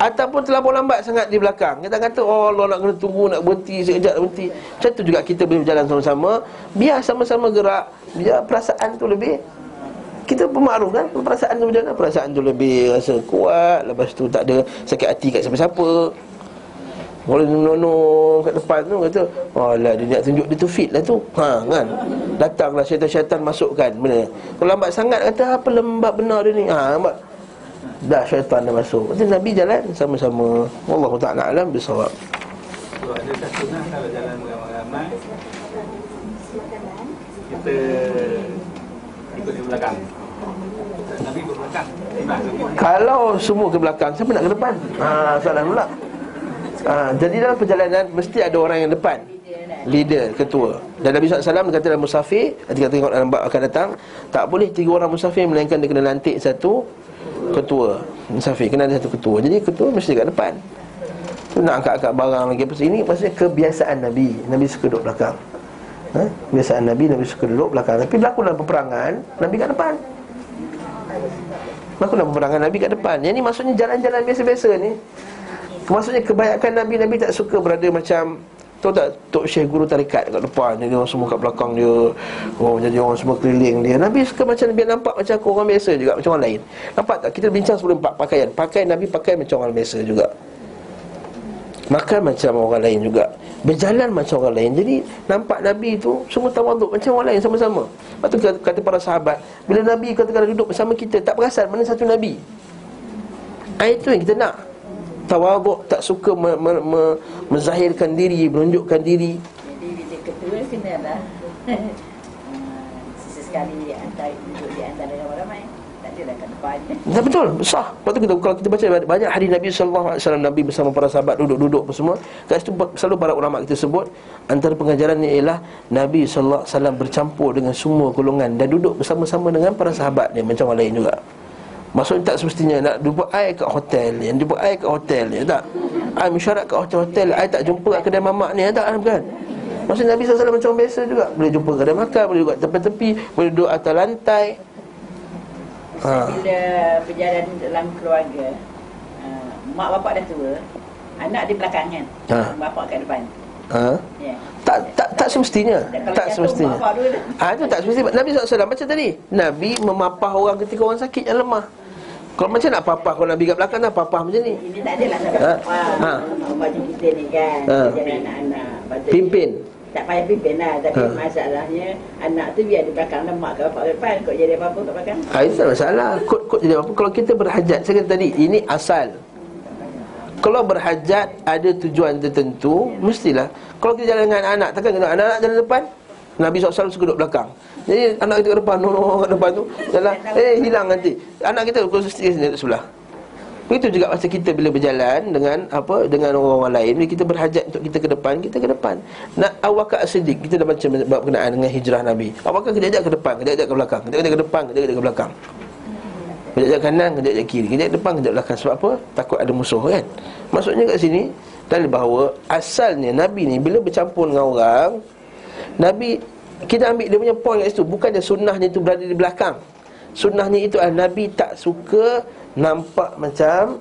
Ataupun terlalu lambat sangat di belakang. Kita kata Oh Allah nak kena tunggu Nak berhenti sekejap berhenti. Macam tu juga kita boleh berjalan sama-sama. Biar sama-sama gerak. Biar perasaan tu lebih Kita pemaruh kan? Perasaan tu berjalan Perasaan tu lebih rasa kuat. Lepas tu tak ada sakit hati kat siapa-siapa Kalau nono kat depan tu kata Oh lah dia nak tunjuk dia tu fit lah tu. Ha kan? Datanglah syaitan-syaitan masukkan Benda. Kalau lambat sangat kata Apa lembab benar dia ni? Ha lambat Dah syaitan dah masuk. Jadi Nabi jalan sama-sama. Allah Ta'ala alam bisawab Kalau ada satu nak kalau jalan ramai-ramai. Kita ikut di belakang. Nabi ikut belakang? Kalau semua ke belakang Siapa nak ke depan? Ha, salah pula ha, Jadi dalam perjalanan Mesti ada orang yang depan. Leader, ketua. Dan Nabi SAW kata dalam musafir Nanti kita tengok dalam bab akan datang Tak boleh tiga orang musafir Melainkan dia kena lantik satu ketua. Musafir kena ada satu ketua. Jadi ketua mesti kat depan. Tu nak angkat-angkat barang lagi apa ini maksudnya kebiasaan nabi. Nabi suka duduk belakang. Ha? kebiasaan nabi nabi suka duduk belakang. Tapi berlaku dalam peperangan nabi kat depan. Aku nak peperangan Nabi kat depan. Yang ni maksudnya jalan-jalan biasa-biasa ni Maksudnya kebanyakan Nabi Nabi tak suka berada macam Tahu tak Tok Syekh Guru Tarikat kat depan Dia orang semua kat belakang dia Oh jadi orang semua keliling dia. Nabi suka macam Biar nampak macam aku orang biasa juga Macam orang lain. Nampak tak? Kita bincang sebelum pakaian. Pakaian Nabi pakai macam orang biasa juga. Makan macam orang lain juga. Berjalan macam orang lain. Jadi nampak Nabi tu Semua tawaduk macam orang lain sama-sama. Lepas tu kata, para sahabat Bila Nabi kata-kata duduk bersama kita Tak perasan mana satu Nabi. Itu yang kita nak Tawaduk tak suka me, me, me, Menzahirkan diri Menunjukkan diri Jadi bila ketua kena lah Sesekali antara duduk di antara kat depan Nah, betul, sah. Lepas tu kita, kalau kita baca banyak hadis Nabi wasallam Nabi bersama para sahabat duduk-duduk semua. Kat situ selalu para ulama kita sebut antara pengajarannya ialah Nabi wasallam bercampur dengan semua golongan dan duduk bersama-sama dengan para sahabat dia macam orang lain juga. Maksudnya tak semestinya nak jumpa air kat hotel Yang jumpa air kat hotel ya tak? Air mesyuarat kat hotel-hotel Air tak jumpa kat kedai mamak ni ya tak? Kan? Maksudnya Nabi SAW macam biasa juga. Boleh jumpa kedai makan Boleh duduk kat tepi-tepi Boleh duduk atas lantai. Ha. Bila berjalan dalam keluarga uh, Mak bapak dah tua Anak di belakang kan? Ha. Bapak kat depan Ha? Tak tak tak semestinya. Dan Tak semestinya. Ah itu tak semestinya. Nabi SAW macam tadi. Nabi memapah orang ketika orang sakit yang lemah. Kalau macam nak papah kalau Nabi kat belakang dah papah macam ni. Ini tak adalah sampai Ha. ha. Ha. ha. Macam kita ni kan Ha. Anak-anak Pimpin. Tak payah pimpin lah Tapi Ha. masalahnya Anak tu biar di belakang Lemak ke bapak depan Kau jadi apa-apa kat belakang Ah itu tak masalah. Kod jadi apa kalau kita berhajat. Saya kata tadi ini asal. Kalau berhajat ada tujuan tertentu Mestilah. Kalau kita jalan dengan anak Takkan kita anak-anak jalan depan? Nabi SAW suka duduk belakang. Jadi anak kita kat depan No no kat depan tu Jalan. Eh hilang nanti. Anak kita khusus sini duduk sebelah. Begitu juga masa kita bila berjalan dengan apa dengan orang-orang lain bila kita berhajat untuk kita ke depan kita ke depan. Nak Bakar As-Siddiq kita dah baca berkenaan dengan hijrah Nabi. Abu Bakar kena ajak ke depan, kena ajak ke belakang, kena ajak ke depan, kena ajak ke belakang. Kena ajak kanan, kena ajak kiri, kena ajak depan, kena ajak belakang sebab apa? Takut ada musuh kan. Maksudnya kat sini dan bahawa asalnya Nabi ni bila bercampur dengan orang Nabi kita ambil dia punya point kat situ bukannya sunnahnya itu berada di belakang. Sunnahnya itu adalah Nabi tak suka nampak macam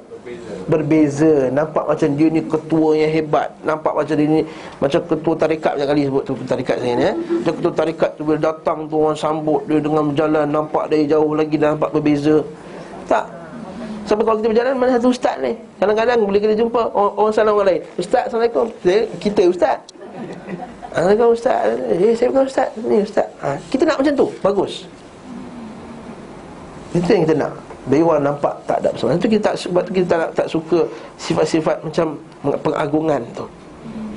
berbeza. Nampak macam dia ni ketua yang hebat. Nampak macam dia ni Macam ketua tarikat banyak kali sebut tu tarikat saya ni eh. Macam ketua tarikat tu bila datang tu orang sambut dia dengan berjalan Nampak dari jauh lagi nampak berbeza. Tak. Sampai kalau kita berjalan mana satu ustaz ni? Kadang-kadang boleh kita jumpa orang, orang salam orang lain Ustaz Assalamualaikum. Saya, Kita ustaz. Assalamualaikum ustaz. Eh saya bukan ustaz. Ni ustaz. Ha, Kita nak macam tu. Bagus. Itu yang kita nak Dari orang nampak tak ada bersama Itu kita tak Sebab kita tak, tak suka Sifat-sifat macam Pengagungan tu.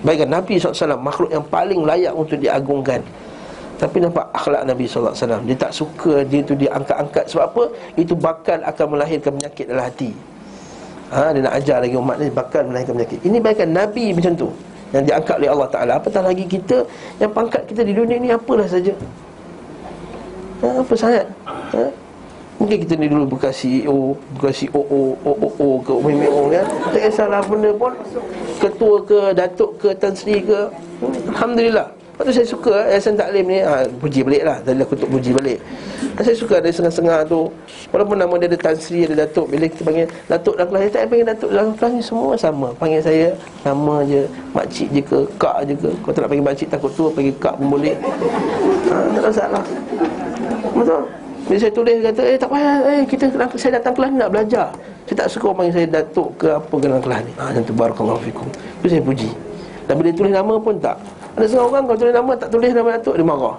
Baikkan Nabi SAW Makhluk yang paling layak untuk diagungkan. Tapi nampak akhlak Nabi SAW. Dia tak suka dia tu diangkat-angkat. Sebab apa? Itu bakal akan melahirkan penyakit dalam hati. Ha, Dia nak ajar lagi umat ni Bakal melahirkan penyakit. Ini baikkan Nabi macam tu Yang diangkat oleh Allah Ta'ala. Apatah lagi kita? Yang pangkat kita di dunia ni Apalah saja? Ha, Apa sangat? Ha? Mungkin kita ni dulu bekas CEO Bekas COO OOO ke MMO kan Tak kisahlah benda pun. Ketua ke Datuk ke Tan Sri ke. Alhamdulillah. Lepas tu saya suka Yayasan Taklim ni ha, Puji balik lah. Tadi aku untuk puji balik. Saya suka ada setengah-setengah tu. Walaupun nama dia ada Tan Sri Ada Datuk. Bila kita panggil Datuk dalam kelas Saya panggil Datuk dalam kelas ni Semua sama. Panggil saya Nama je Makcik je ke Kak je ke. Kalau tak nak panggil makcik Takut tua Panggil kak pun boleh. Ha, Tak ada masalah. Betul bila saya tulis kata Eh tak payah eh, kita, Saya datang kelas ni nak belajar. Saya tak suka orang panggil saya datuk ke apa ke dalam kelas ni. Ha, Macam tu barakallahu fikum. Itu saya puji. Dan bila tulis nama pun tak. Ada setengah orang kalau tulis nama Tak tulis nama datuk Dia marah.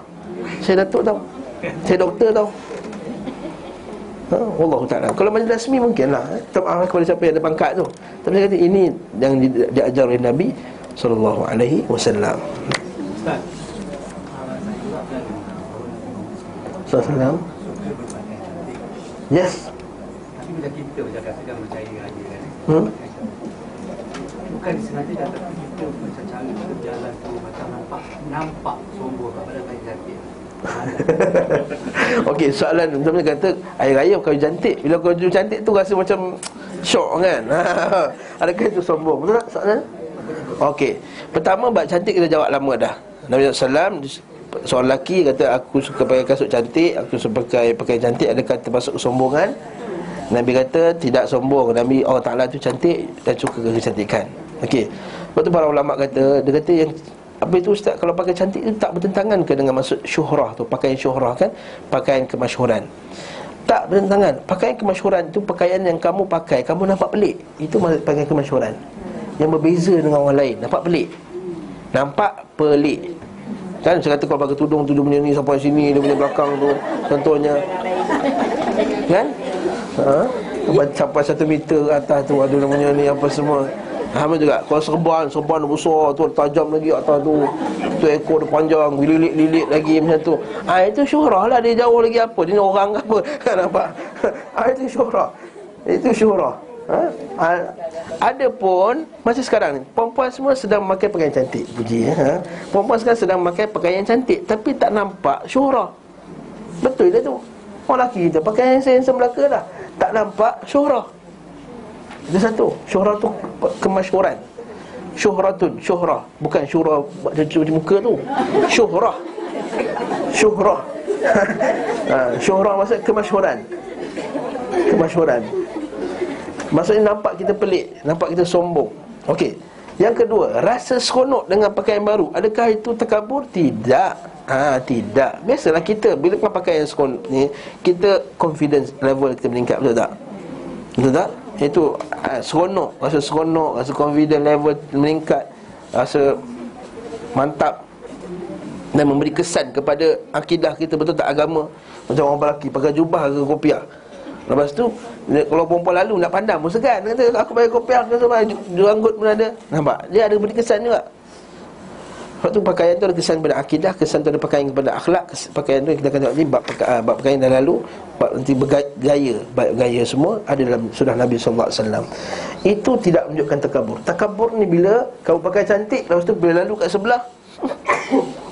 Saya datuk tau. Saya doktor tau. Ha, Allah Ta'ala. Kalau majlis rasmi mungkin lah eh. Tak maaf kepada siapa yang ada pangkat tu. Tapi saya kata ini Yang di, diajar oleh Nabi Sallallahu Alaihi Wasallam. Ustaz. Sallallahu Yes. Tapi bila kita bercakap sedang percaya aja kan? Hmm? Bukan disengaja dah Tapi kita macam cara kita berjalan tu Macam nampak Nampak sombong Padahal tak cantik. Okey, soalan Macam kata Air raya kau cantik. Bila kau cantik tu rasa macam Syok kan? Adakah itu sombong? Betul tak soalan? Okey. Pertama bab cantik kita jawab lama dah. Nabi SAW Seorang lelaki kata aku suka pakai kasut cantik Aku suka pakai pakai cantik Adakah termasuk kesombongan Nabi kata tidak sombong. Nabi Allah Ta'ala tu cantik dan suka kecantikan. Okey. Lepas tu para ulama kata Dia kata yang apa itu Ustaz? Kalau pakai cantik itu tak bertentangan ke dengan maksud syuhrah tu? Pakaian syuhrah kan? Pakaian kemasyhuran. Tak bertentangan. Pakaian kemasyhuran tu pakaian yang kamu pakai Kamu nampak pelik. Itu pakaian kemasyhuran. Yang berbeza dengan orang lain Nampak pelik. Nampak pelik Kan saya kata kalau pakai tudung Tudung punya ni sampai sini Dia punya belakang tu Contohnya. Kan? Ha? Sampai satu meter atas tu Ada namanya ni apa semua. Sama juga Kalau serban Serban besar tu Tajam lagi atas tu. Tu ekor dia panjang Lilit-lilit lagi macam tu. Ha, Itu syuhrah lah Dia jauh lagi apa? Dia ni orang apa? Kan nampak? Ha, Itu syuhrah Itu syuhrah Ha? Ada pun Masa sekarang ni Perempuan semua sedang memakai pakaian cantik Puji ya? ha? Perempuan sekarang sedang memakai pakaian cantik Tapi tak nampak syuhrah. Betul dia tu. Orang lelaki kita pakai handsome belaka dah. Tak nampak syuhrah. Itu satu. Syuhrah tu kemasyuran Syuhratun Syuhrah. Bukan syuhrah Buat cuci muka tu. Syuhrah. Syuhrah. Ha, Syuhrah maksud kemasyuran Kemasyuran Maksudnya nampak kita pelik Nampak kita sombong. Okey. Yang kedua Rasa seronok dengan pakaian baru. Adakah itu terkabur? Tidak. Ha, Tidak. Biasalah kita Bila kita pakai yang seronok ni Kita confidence level kita meningkat Betul tak? Betul tak? Itu ha, seronok. Rasa seronok Rasa confidence level meningkat. Rasa Mantap. Dan memberi kesan kepada Akidah kita Betul tak? Agama. Macam orang lelaki Pakai jubah ke kopiah Lepas tu Kalau perempuan lalu nak pandang pun segan. Kata aku pakai kopiah ke sama Juranggut pun ada. Nampak? Dia ada beri kesan juga. Lepas tu pakaian tu ada kesan kepada akidah Kesan tu ada pakaian kepada akhlak Pakaian tu kita tengok ni Bab, uh, bab pakaian dah lalu Bab nanti bergaya Bab gaya semua Ada dalam sudah Nabi SAW Itu tidak menunjukkan takabur Takabur ni bila Kau pakai cantik Lepas tu bila lalu kat sebelah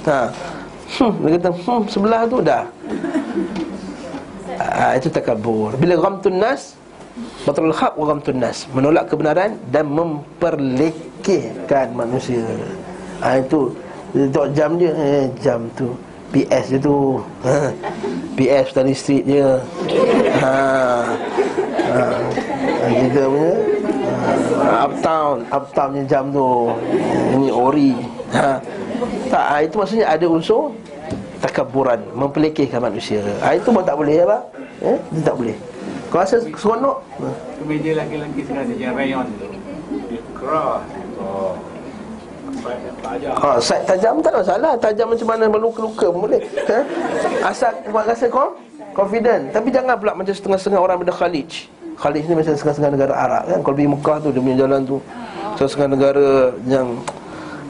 Ha. Hmm, dia kata, hmm, sebelah tu dah ha, Itu takabur Bila ghamtun nas Batul haq wa ghamtun nas. Menolak kebenaran dan memperlekehkan manusia. Ha, Itu Tengok jam dia eh, Jam tu. PS dia tu. Ha, PS Tani Street dia. Ha, ha, Kita punya. Ha, Uptown Uptown jam tu. Ini ori. Ha, Tak, ha, itu maksudnya ada unsur Takaburan Mempelekehkan manusia. Ha, Itu pun tak boleh apa? Eh? Itu tak boleh. Kau rasa seronok? Kemeja laki-laki sekarang yang rayon. Tu Dia keras. Oh. Tajam. Ha, Side tajam tak ada masalah. Tajam macam mana Meluka-luka pun boleh. Ha? Asal kau rasa kau Confident. Tapi jangan pula macam setengah-setengah orang pada Khalij. Khalij ni macam setengah-setengah negara Arab kan. Kalau pergi Mekah tu Dia punya jalan tu Setengah-setengah negara yang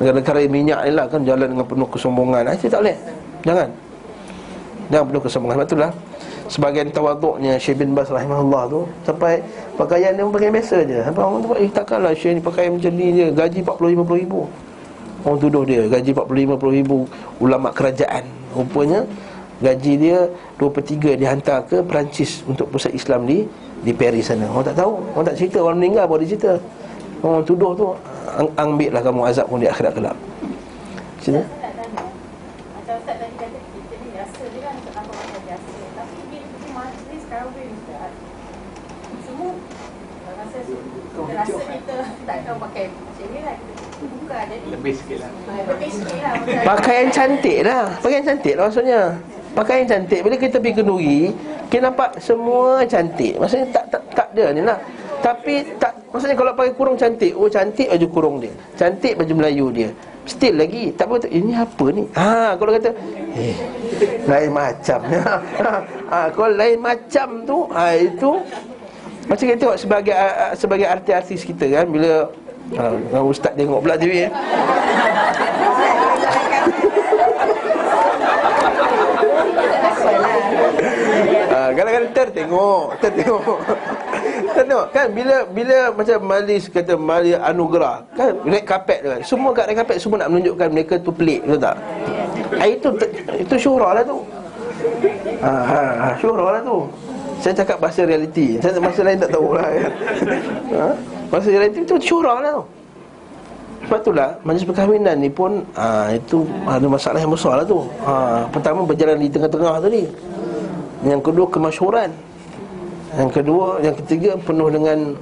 Negara-negara minyak ni lah kan Jalan dengan penuh kesombongan. Itu tak boleh Jangan. Jangan penuh kesombongan. Sebab itulah Sebagian tawaduknya Syekh bin Bas rahimahullah tu Sampai pakaian dia pakai biasa je. Sampai orang tu Eh takkanlah Syekh ni pakai macam ni je. Gaji 40-50 ribu. Orang tuduh dia Gaji 40-50 ribu Ulama kerajaan. Rupanya Gaji dia 2 per 3 dihantar ke Perancis Untuk pusat Islam di Di Paris sana. Orang tak tahu. Orang tak cerita. Orang meninggal baru dia cerita. Orang tuduh tu Ambil lah kamu azab pun di akhirat kelak. Macam Ustaz tadi kata kita ni biasa je kan tak nampak macam biasa Tapi bila pergi majlis kahwin Ustaz Semua tak rasa kita rasa kita tak tahu pakai macam ni lah Kita buka jadi Lebih sikit lah. Lebih sikit lah. Pakaian cantik lah Pakaian cantik lah maksudnya. Pakaian cantik. Bila kita pergi kenduri Kita nampak semua cantik. Maksudnya tak tak, tak ada ni lah Tapi tak Maksudnya kalau pakai kurung cantik Oh cantik baju kurung dia. Cantik baju Melayu dia. Still lagi Tak apa Ini apa ni? Ha, Kalau kata Eh Lain macam ha, Kalau lain macam tu ha, Itu Macam kita tengok sebagai Sebagai artis-artis kita kan Bila ha, Ustaz tengok pula TV eh. Ah, kadang-kadang tertengok, tertengok. Tengok kan bila bila macam majlis kata majlis anugerah kan red carpet kan. Semua kat red carpet semua nak menunjukkan mereka tu pelik betul tak? Ah, itu itu syuhrah lah tu. Ha, ha, ha syuhrah lah tu. Saya cakap bahasa realiti. Saya bahasa lain tak tahu lah kan. Ha? Bahasa realiti tu syuhrah lah tu. Sebab itulah majlis perkahwinan ni pun ha, Itu ada masalah yang besar lah tu ha, Pertama berjalan di tengah-tengah tadi Yang kedua kemasyuran Yang kedua, yang ketiga penuh dengan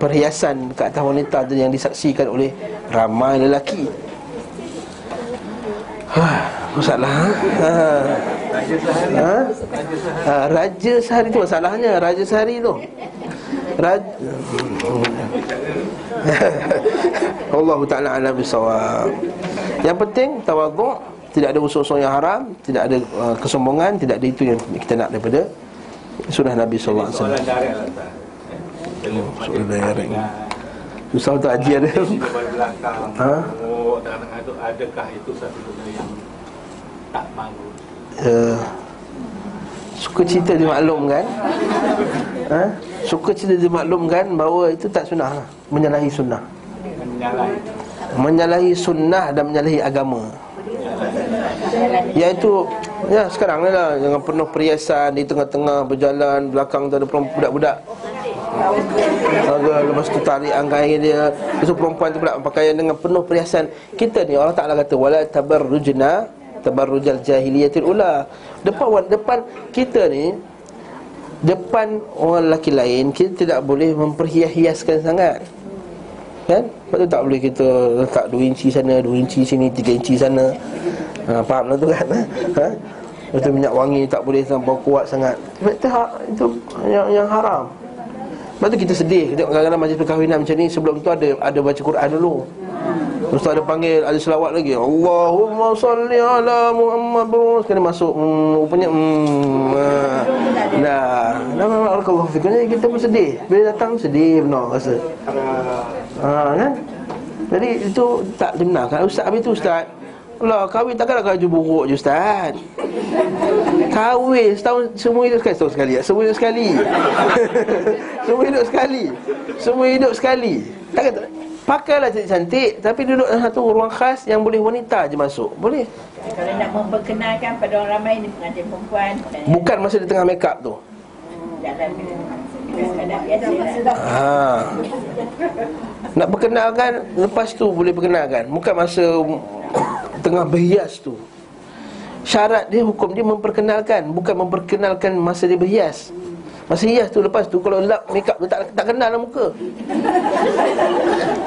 Perhiasan ke atas wanita tu Yang disaksikan oleh ramai lelaki ha, Masalah ha? Ha? Ha, Raja sehari tu masalahnya Raja sehari tu Raja Allah Ta'ala ala bisawab Yang penting tawaduk Tidak ada usul-usul yang haram Tidak ada uh, kesombongan Tidak ada itu yang kita nak daripada Sunnah Nabi SAW Soalan direct lah soalan direct. dengan Susah untuk haji ada Di depan belakang Ha? Oh, tengah-tengah tu Adakah itu satu Tak bagus uh, Suka cerita dimaklumkan ha? Suka cerita dimaklumkan Bahawa itu tak sunnah lah. Menyalahi sunnah. Menyalahi. Menyalahi sunnah dan menyalahi agama. Iaitu Ya sekarang ni lah Dengan penuh perhiasan Di tengah-tengah berjalan Belakang tu ada budak-budak. Lepas tu tarik angkai dia. Lepas tu perempuan tu pula pakaian dengan penuh perhiasan. Kita ni Allah Ta'ala kata Wala tabarrujna Tabarrujal jahiliyatil ula. Depan depan kita ni Depan orang lelaki lain Kita tidak boleh memperhias-hiaskan sangat. Kan? Tu tak boleh kita letak 2 inci sana, 2 inci sini, 3 inci sana. Ha, Faham lah tu kan? Ha? Lepas tu minyak wangi tak boleh terlampau kuat sangat. Sebab itu, ha- itu yang, yang haram. Sebab tu kita sedih. Tengok kadang-kadang majlis perkahwinan macam ni Sebelum tu ada ada baca Quran dulu Tu ada panggil, ada selawat lagi Allahumma salli ala Muhammad Sekali masuk, hmm, rupanya hmm, ha. Dah, dah Barakallahu fikum Jadi kita pun sedih Bila datang sedih benar rasa Ha kan? Jadi itu tak dibenarkan. Ustaz habis tu ustaz. Lah kahwin takkan nak baju buruk je ustaz. Kahwin setahun semua hidup sekali setahun sekali. Semua hidup sekali. semua hidup sekali. Semua hidup sekali. Takkan tak Pakailah cantik-cantik Tapi duduk dalam satu ruang khas Yang boleh wanita je masuk. Boleh? Kalau nak memperkenalkan pada orang ramai ni pengantin perempuan Bukan masa di tengah make up tu. Jalan biasa lah. ha. Nak perkenalkan Lepas tu boleh perkenalkan. Bukan masa Tengah berhias tu. Syarat dia hukum dia memperkenalkan. Bukan memperkenalkan masa dia berhias Masa hias tu lepas tu Kalau lap make up tu tak, tak kenal lah muka.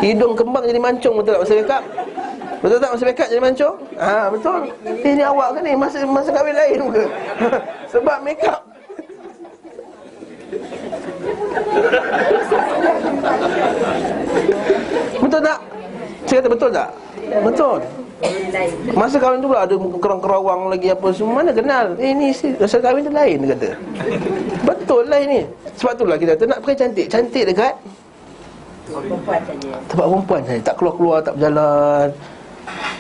Hidung kembang jadi mancung betul tak? Masa make up Betul tak masa make up jadi mancung? Ha, betul. Eh ni awak kan ni? Masa, masa kahwin lain muka. Sebab make up Betul tak? Saya kata betul tak? Betul. Masa kahwin tu pula ada muka kerang-kerawang lagi apa semua Mana kenal? Eh ni si, masa kahwin tu lain dia kata. Betul lah ini. Sebab tu lah kita kata nak pakai cantik. Cantik dekat? Tempat perempuan saja. Tak keluar-keluar, tak berjalan.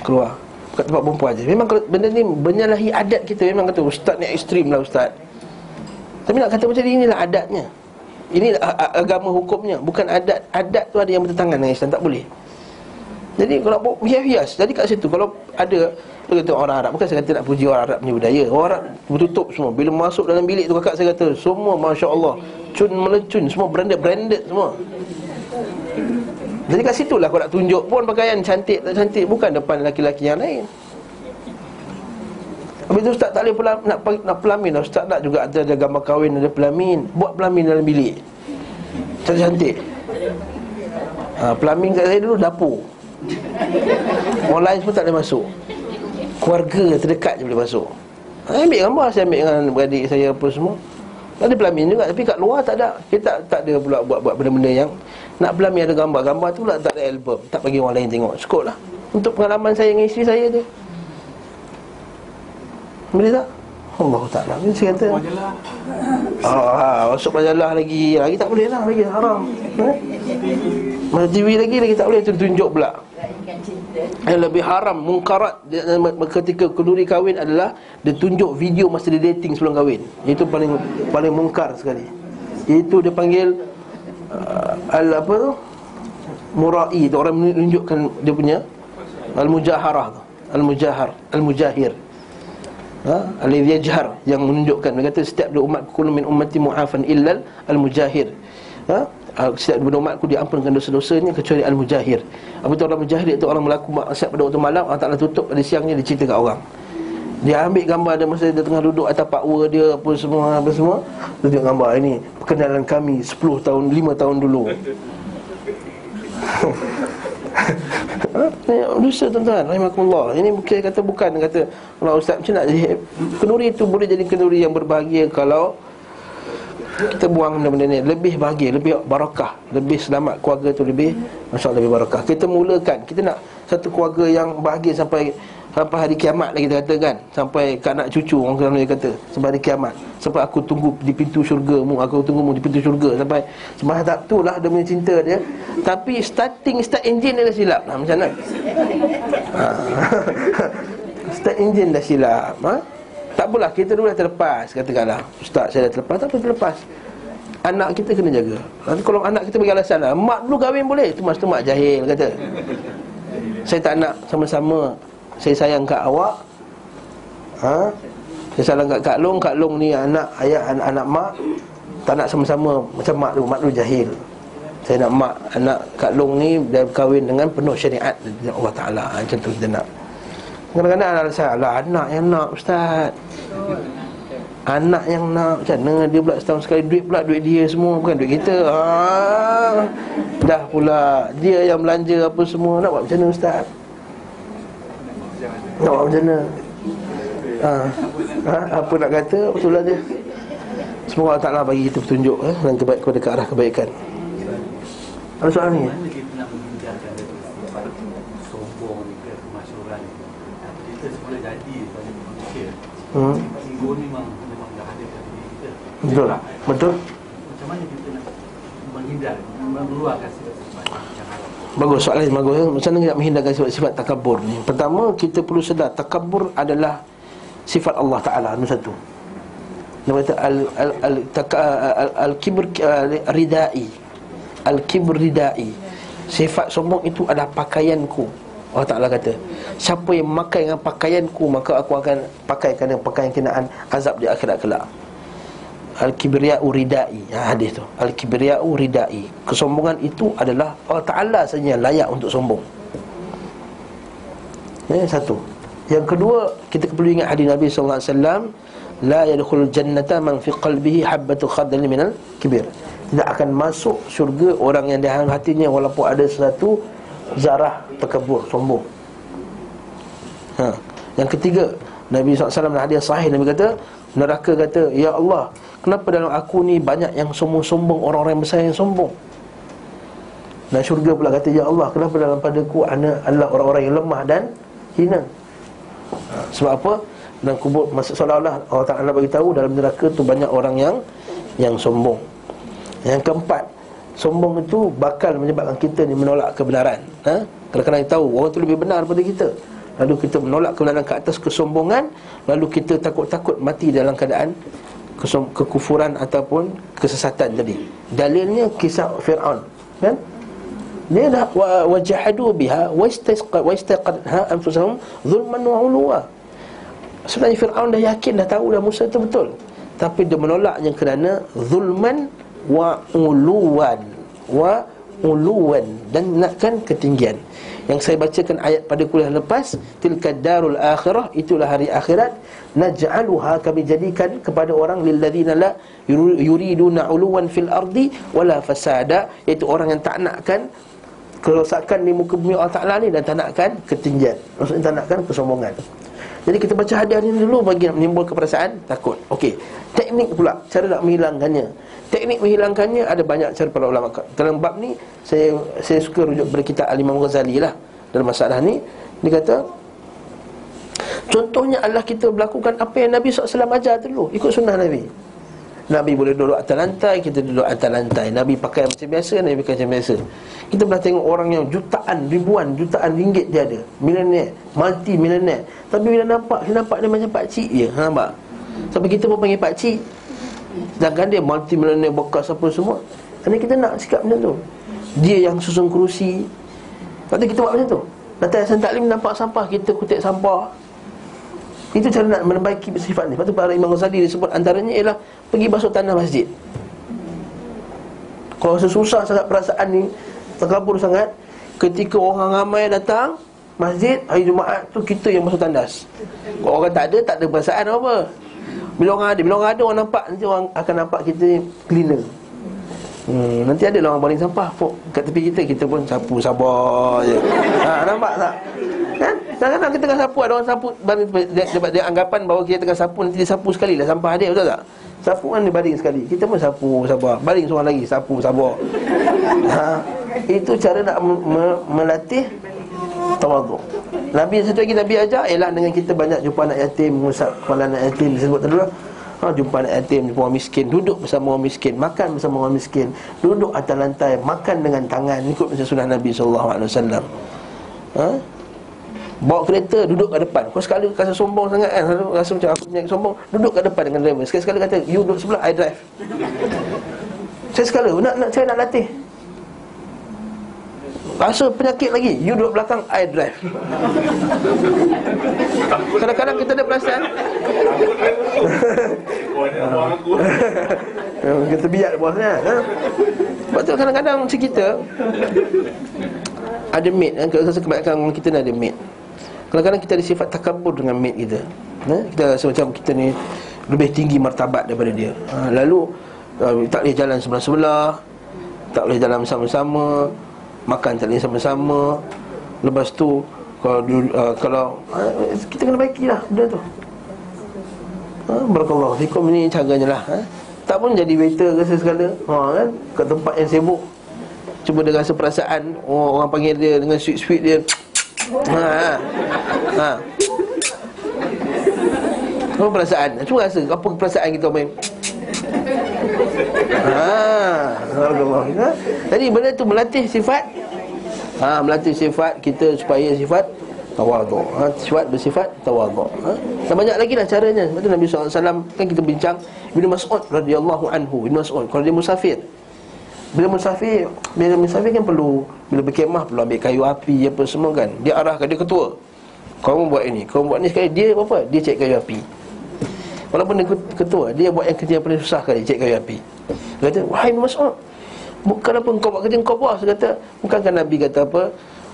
Keluar. Kat tempat perempuan saja. Memang benda ni menyalahi adat kita. Memang kata ustaz ni ekstrim lah ustaz. Tapi nak kata macam ni inilah adatnya. Ini agama hukumnya. Bukan adat. Adat tu ada yang bertentangan dengan Islam. Tak boleh jadi kalau bu- hias-hias Jadi kat situ Kalau ada kata orang Arab Bukan saya kata nak puji orang Arab punya budaya. Orang Arab bertutup semua. Bila masuk dalam bilik tu kakak saya kata Semua Masya Allah Cun melecun Semua branded-branded semua. Jadi kat situ lah Kau nak tunjuk pun Pakaian cantik tak cantik Bukan depan lelaki-lelaki yang lain. Habis tu ustaz tak boleh pelam, nak, nak pelamin Ustaz tak juga ada, ada gambar kahwin Ada pelamin. Buat pelamin dalam bilik. Cantik-cantik. Ha, Pelamin kat saya dulu dapur Orang lain semua tak boleh masuk. Keluarga terdekat je boleh masuk. Saya ambil gambar Saya ambil dengan beradik saya apa semua. Ada pelamin juga Tapi kat luar tak ada. Kita tak, tak ada pula buat-buat benda-benda yang Nak pelamin ada gambar Gambar tu pula tak ada album. Tak bagi orang lain tengok. Cukup lah. Untuk pengalaman saya dengan isteri saya tu. Boleh tak? Allah Ta'ala Ini saya kata Oh, ha, masuk majalah lagi. Lagi tak boleh lah Lagi haram. Eh? Masuk TV lagi Lagi tak boleh. Tunjuk pula. Yang lebih haram mungkarat. Ketika kenduri kahwin adalah dia tunjuk video masa dia dating sebelum kahwin. Itu paling paling mungkar sekali. Itu dia panggil uh, al apa tu? Murai. Tu orang menunjukkan dia punya al mujaharah tu. Al mujahar al mujahir ha alladhi yajhar yang menunjukkan dia kata setiap ada umat kullu min ummati mu'afan illa al mujahir ha uh, setiap daripada umatku diampunkan dosa-dosanya kecuali al-mujahir. Apa itu orang mujahir itu orang melakukan maksiat pada waktu malam Allah Taala tutup pada siangnya dia cerita kat orang. Dia ambil gambar dia masa dia tengah duduk atas pakwa dia apa semua apa semua. Dia tengok gambar ini perkenalan kami 10 tahun 5 tahun dulu. Tengok dosa tuan-tuan Rahimakumullah. Ini bukan kata bukan Kata Allah Ustaz macam nak jadi Kenduri itu boleh jadi kenduri yang berbahagia Kalau kita buang benda-benda ni. Lebih bahagia, lebih barakah Lebih selamat keluarga tu lebih Masya Allah lebih barakah Kita mulakan Kita nak satu keluarga yang bahagia sampai Sampai hari kiamat lah kita kata kan. Sampai anak cucu orang kata, kata Sampai hari kiamat. Sampai aku tunggu di pintu syurga mu Aku tunggu mu di pintu syurga. Sampai Sampai tak tu lah dia punya cinta dia. Tapi starting start engine dia dah silap. Lah Macam mana? Ha. Start engine dah silap ha? Tak apalah kita dulu dah terlepas Katakanlah. Ustaz saya dah terlepas Tak apa terlepas. Anak kita kena jaga. Nanti kalau anak kita bagi alasan lah Mak dulu kahwin boleh. Itu mas tu mak jahil kata. Saya tak nak sama-sama saya sayang kat awak. Ha? Saya sayang kat Kak Long. Kak Long ni anak ayah anak, anak mak. Tak nak sama-sama Macam mak dulu. Mak dulu jahil. Saya nak mak Anak Kak Long ni Dia berkahwin dengan penuh syariat. Allah Ta'ala ha, Macam tu kita nak. Kadang-kadang ada salah Anak yang nak Ustaz. Anak yang nak Macam mana dia pula setahun sekali? Duit pula duit dia semua Bukan duit kita. Ha. Dah pula Dia yang belanja apa semua Nak buat macam mana Ustaz nak buat macam mana ha. ha. Apa nak kata Betul dia Semoga Allah Ta'ala bagi kita petunjuk eh, Dan kebaik kepada ke arah kebaikan Ada soalan ni Hmm. Betul. Betul. Macam mana kita nak menghindar mengeluarkan Bagus, soalan yang bagus. Macam mana nak menghindarkan sifat-sifat takabur ni? Pertama, kita perlu sedar Takabur adalah sifat Allah Ta'ala Nombor satu. Nombor kata Al-kibr ridai. Al-kibr ridai. Sifat sombong itu adalah pakaianku Allah Ta'ala kata. Siapa yang memakai dengan pakaianku Maka aku akan pakaikan dengan pakaian kenaan Azab di akhirat kelak Al-kibriya'u ridai ha, Hadis tu. Al-kibriya'u ridai Kesombongan itu adalah Allah Ta'ala saja layak untuk sombong. Ini satu. Yang kedua Kita perlu ingat hadis Nabi SAW La yadkhul jannata man fi qalbihi habbatu khardal minal kibir. Tidak akan masuk syurga orang yang dalam hatinya Walaupun ada sesuatu Zarah terkebur, sombong. Ha. Yang ketiga Nabi SAW dalam hadis sahih Nabi kata Neraka kata Ya Allah Kenapa dalam aku ni banyak yang sombong-sombong Orang-orang besar yang sombong? Dan syurga pula kata Ya Allah kenapa dalam padaku Anak adalah orang-orang yang lemah dan hina? Sebab apa? Dan kubur masa seolah-olah Allah Ta'ala beritahu Dalam neraka tu banyak orang yang Yang sombong. Yang keempat Sombong itu bakal menyebabkan kita ni menolak kebenaran. Ha? Kadang-kadang kita tahu Orang tu lebih benar daripada kita. Lalu kita menolak kebenaran ke atas kesombongan Lalu kita takut-takut mati dalam keadaan kekufuran ataupun kesesatan tadi. Dalilnya kisah Firaun, kan? Dia dah wajahadu biha wastaqad wastaqadha anfusahum zulman wa ulwa. Sebenarnya Firaun dah yakin dah tahu dah Musa itu betul. Tapi dia menolaknya kerana zulman wa uluwan wa uluwan dan nakkan ketinggian. Yang saya bacakan ayat pada kuliah lepas tilka darul akhirah itulah hari akhirat naj'aluha kami jadikan kepada orang lilladzina la yuriduna uluwan fil ardi wala fasada. Iaitu orang yang tak nakkan kerosakan di muka bumi Allah Taala ni dan tak nakkan ketinggian. Maksudnya tak nakkan kesombongan. Jadi kita baca hadiah ni dulu bagi menimbulkan perasaan takut. Okey teknik pula cara nak menghilangkannya. Teknik menghilangkannya ada banyak cara para ulama. Dalam bab ni saya saya suka rujuk kepada kitab Al-Imam Ghazali lah dalam masalah ni. Dia kata contohnya adalah kita melakukan apa yang Nabi SAW ajar dulu, ikut sunnah Nabi. Nabi boleh duduk atas lantai, kita duduk atas lantai. Nabi pakai macam biasa, Nabi pakai macam biasa. Kita pernah tengok orang yang jutaan, ribuan, jutaan ringgit dia ada. Milioner, multi milioner. Tapi bila nampak, dia nampak dia macam pak cik je. Ha, nampak? Sampai kita pun panggil pak cik. Sedangkan dia multi millionaire bekas apa semua Jadi kita nak sikap macam tu Dia yang susun kerusi Lepas tu kita buat macam tu Nanti Hasan Taklim nampak sampah Kita kutip sampah Itu cara nak menembaiki sifat ni. Lepas tu para Imam Ghazali disebut antaranya ialah Pergi basuh tanah masjid. Kalau rasa susah sangat perasaan ni Terkabur sangat Ketika orang ramai datang Masjid hari Jumaat tu kita yang masuk tandas. Kalau orang tak ada tak ada perasaan apa Bila orang ada Bila orang ada orang nampak Nanti orang akan nampak kita cleaner. Hmm, Nanti ada lah orang baling sampah Kat tepi kita. Kita pun sapu sabar je. Ha, Nampak tak? Kan? Kadang-kadang kita tengah sapu Ada orang sapu dia, dia, anggapan bahawa kita tengah sapu Nanti dia sapu sekali lah sampah dia Betul tak? Sapu kan dia baling sekali Kita pun sapu sabar Baling seorang lagi Sapu sabar ha, Itu cara nak me- melatih tawaduk. Nabi satu lagi Nabi ajar ialah dengan kita banyak jumpa anak yatim, mengusap kepala anak yatim disebut tadi lah. Ha, jumpa anak yatim, jumpa orang miskin, duduk bersama orang miskin, makan bersama orang miskin, duduk atas lantai, makan dengan tangan, ikut macam sunnah Nabi wasallam. Ha? Bawa kereta duduk kat depan. Kau sekali rasa sombong sangat kan, rasa macam aku punya sombong, duduk kat depan dengan driver. Sekali-sekali kata, "You duduk sebelah, I drive." Saya sekali nak nak saya nak latih. Rasa penyakit lagi You duduk belakang I drive Kadang-kadang kita ada perasaan Kita biar bosnya ha? Sebab tu kadang-kadang macam kita Ada mate kan? Orang kita ni ada mate Kadang-kadang kita ada sifat takabur dengan mate kita ha? Kita rasa macam kita ni Lebih tinggi martabat daripada dia ha? Lalu uh, Tak boleh jalan sebelah-sebelah Tak boleh jalan bersama-sama Makan tak boleh sama-sama Lepas tu Kalau, uh, kalau uh, Kita kena baikilah benda tu ha, Barakallahu fikum ni caranya lah ha? Tak pun jadi waiter ke segala ha, kan? Kat tempat yang sibuk Cuba dia rasa perasaan oh, Orang panggil dia dengan sweet-sweet dia ha, ha. Apa perasaan? Cuba rasa? Apa perasaan kita main? Ha, ha. Jadi benda tu melatih sifat? Ha, Melatih sifat kita supaya sifat tawaduk ha, Sifat bersifat tawaduk ha. Dan banyak lagi lah caranya. Sebab tu Nabi SAW kan kita bincang Ibn Mas'ud radhiyallahu anhu. Ibn Mas'ud kalau dia musafir Bila musafir Bila musafir kan perlu Bila berkemah perlu ambil kayu api apa semua kan. Dia arahkan dia ketua. Kau buat ini Kau buat ni sekali. Dia apa? Dia cek kayu api. Walaupun dia ketua Dia buat yang kerja yang paling susah kali Cek kayu api. Dia kata Wahai Mas'ud Bukan apa kau buat kerja kau puas. Dia kata Bukankah Nabi kata apa?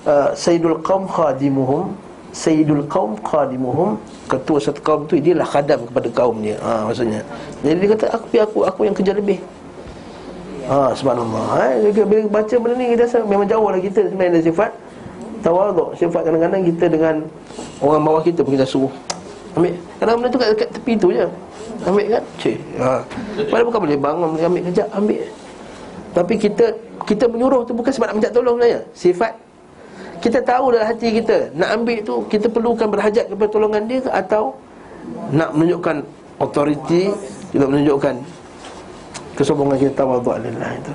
Uh, Sayyidul qawm khadimuhum Sayyidul qawm khadimuhum Ketua satu kaum tu Dia lah khadam kepada kaum dia ha, Maksudnya. Jadi dia kata Aku aku, aku yang kerja lebih Ha, subhanallah. Ha, Bila baca benda ni kita rasa Memang jauh lah kita sebenarnya dari sifat Tawaduk Sifat kadang-kadang kita dengan Orang bawah kita pun kita suruh. Ambil. Kadang benda tu kat, kat tepi tu je. Ambil kan? Cik ha. Padahal bukan boleh bangun Boleh ambil kejap Ambil. Tapi kita Kita menyuruh tu bukan sebab nak minta tolong sebenarnya. Sifat. Kita tahu dalam hati kita Nak ambil tu Kita perlukan berhajat kepada tolongan dia Atau Nak menunjukkan Authority Kita menunjukkan Kesombongan kita tawaduk lillah itu.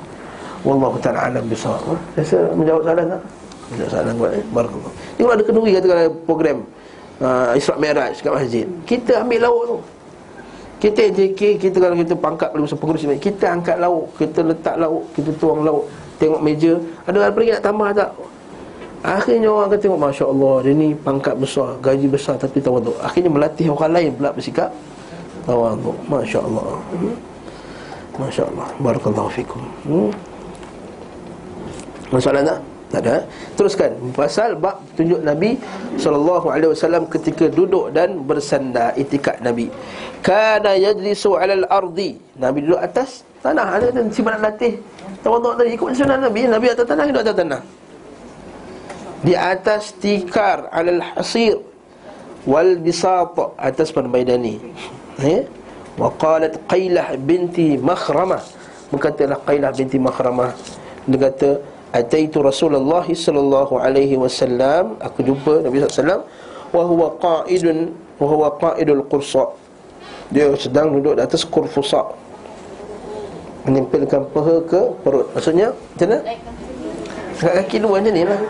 Wallahu ta'ala alam bisawab Rasa menjawab soalan tak? Menjawab soalan buat eh? Barakallah Ni kalau ada kenduri kata kalau program uh, Isra' Mi'raj kat masjid. Kita ambil lauk tu. Kita JK Kita kalau kita pangkat Kalau usaha pengurus Kita angkat lauk Kita letak lauk Kita tuang lauk Tengok meja. Ada apa lagi nak tambah tak? Akhirnya orang akan tengok Masya Allah Dia ni pangkat besar Gaji besar tapi tawaduk Akhirnya melatih orang lain pula bersikap Tawaduk Masya Allah hmm? Masya Allah Barakallahu fikum. Hmm? Masalah tak? Tak ada Teruskan. Pasal bab tunjuk Nabi SAW ketika duduk dan bersandar Itikat Nabi. Kana yajlisu alal ardi. Nabi duduk atas tanah. Ada kan siapa nak latih. Tawaduk tadi ikut sunnah Nabi. Nabi atas tanah duduk atas tanah. Di atas tikar alal hasir. Wal bisat Atas permaidani Ya Wa qalat Qaylah binti Makhramah. Berkatalah Qaylah binti Makhramah. Dia kata Ataitu Rasulullah sallallahu alaihi wasallam. Aku jumpa Nabi sallallahu wa huwa qa'idun wa huwa qa'idul qursa. Dia sedang duduk di atas kurfusa. Menempelkan peha ke perut. Maksudnya macam mana? Kat kaki dua macam ni lah.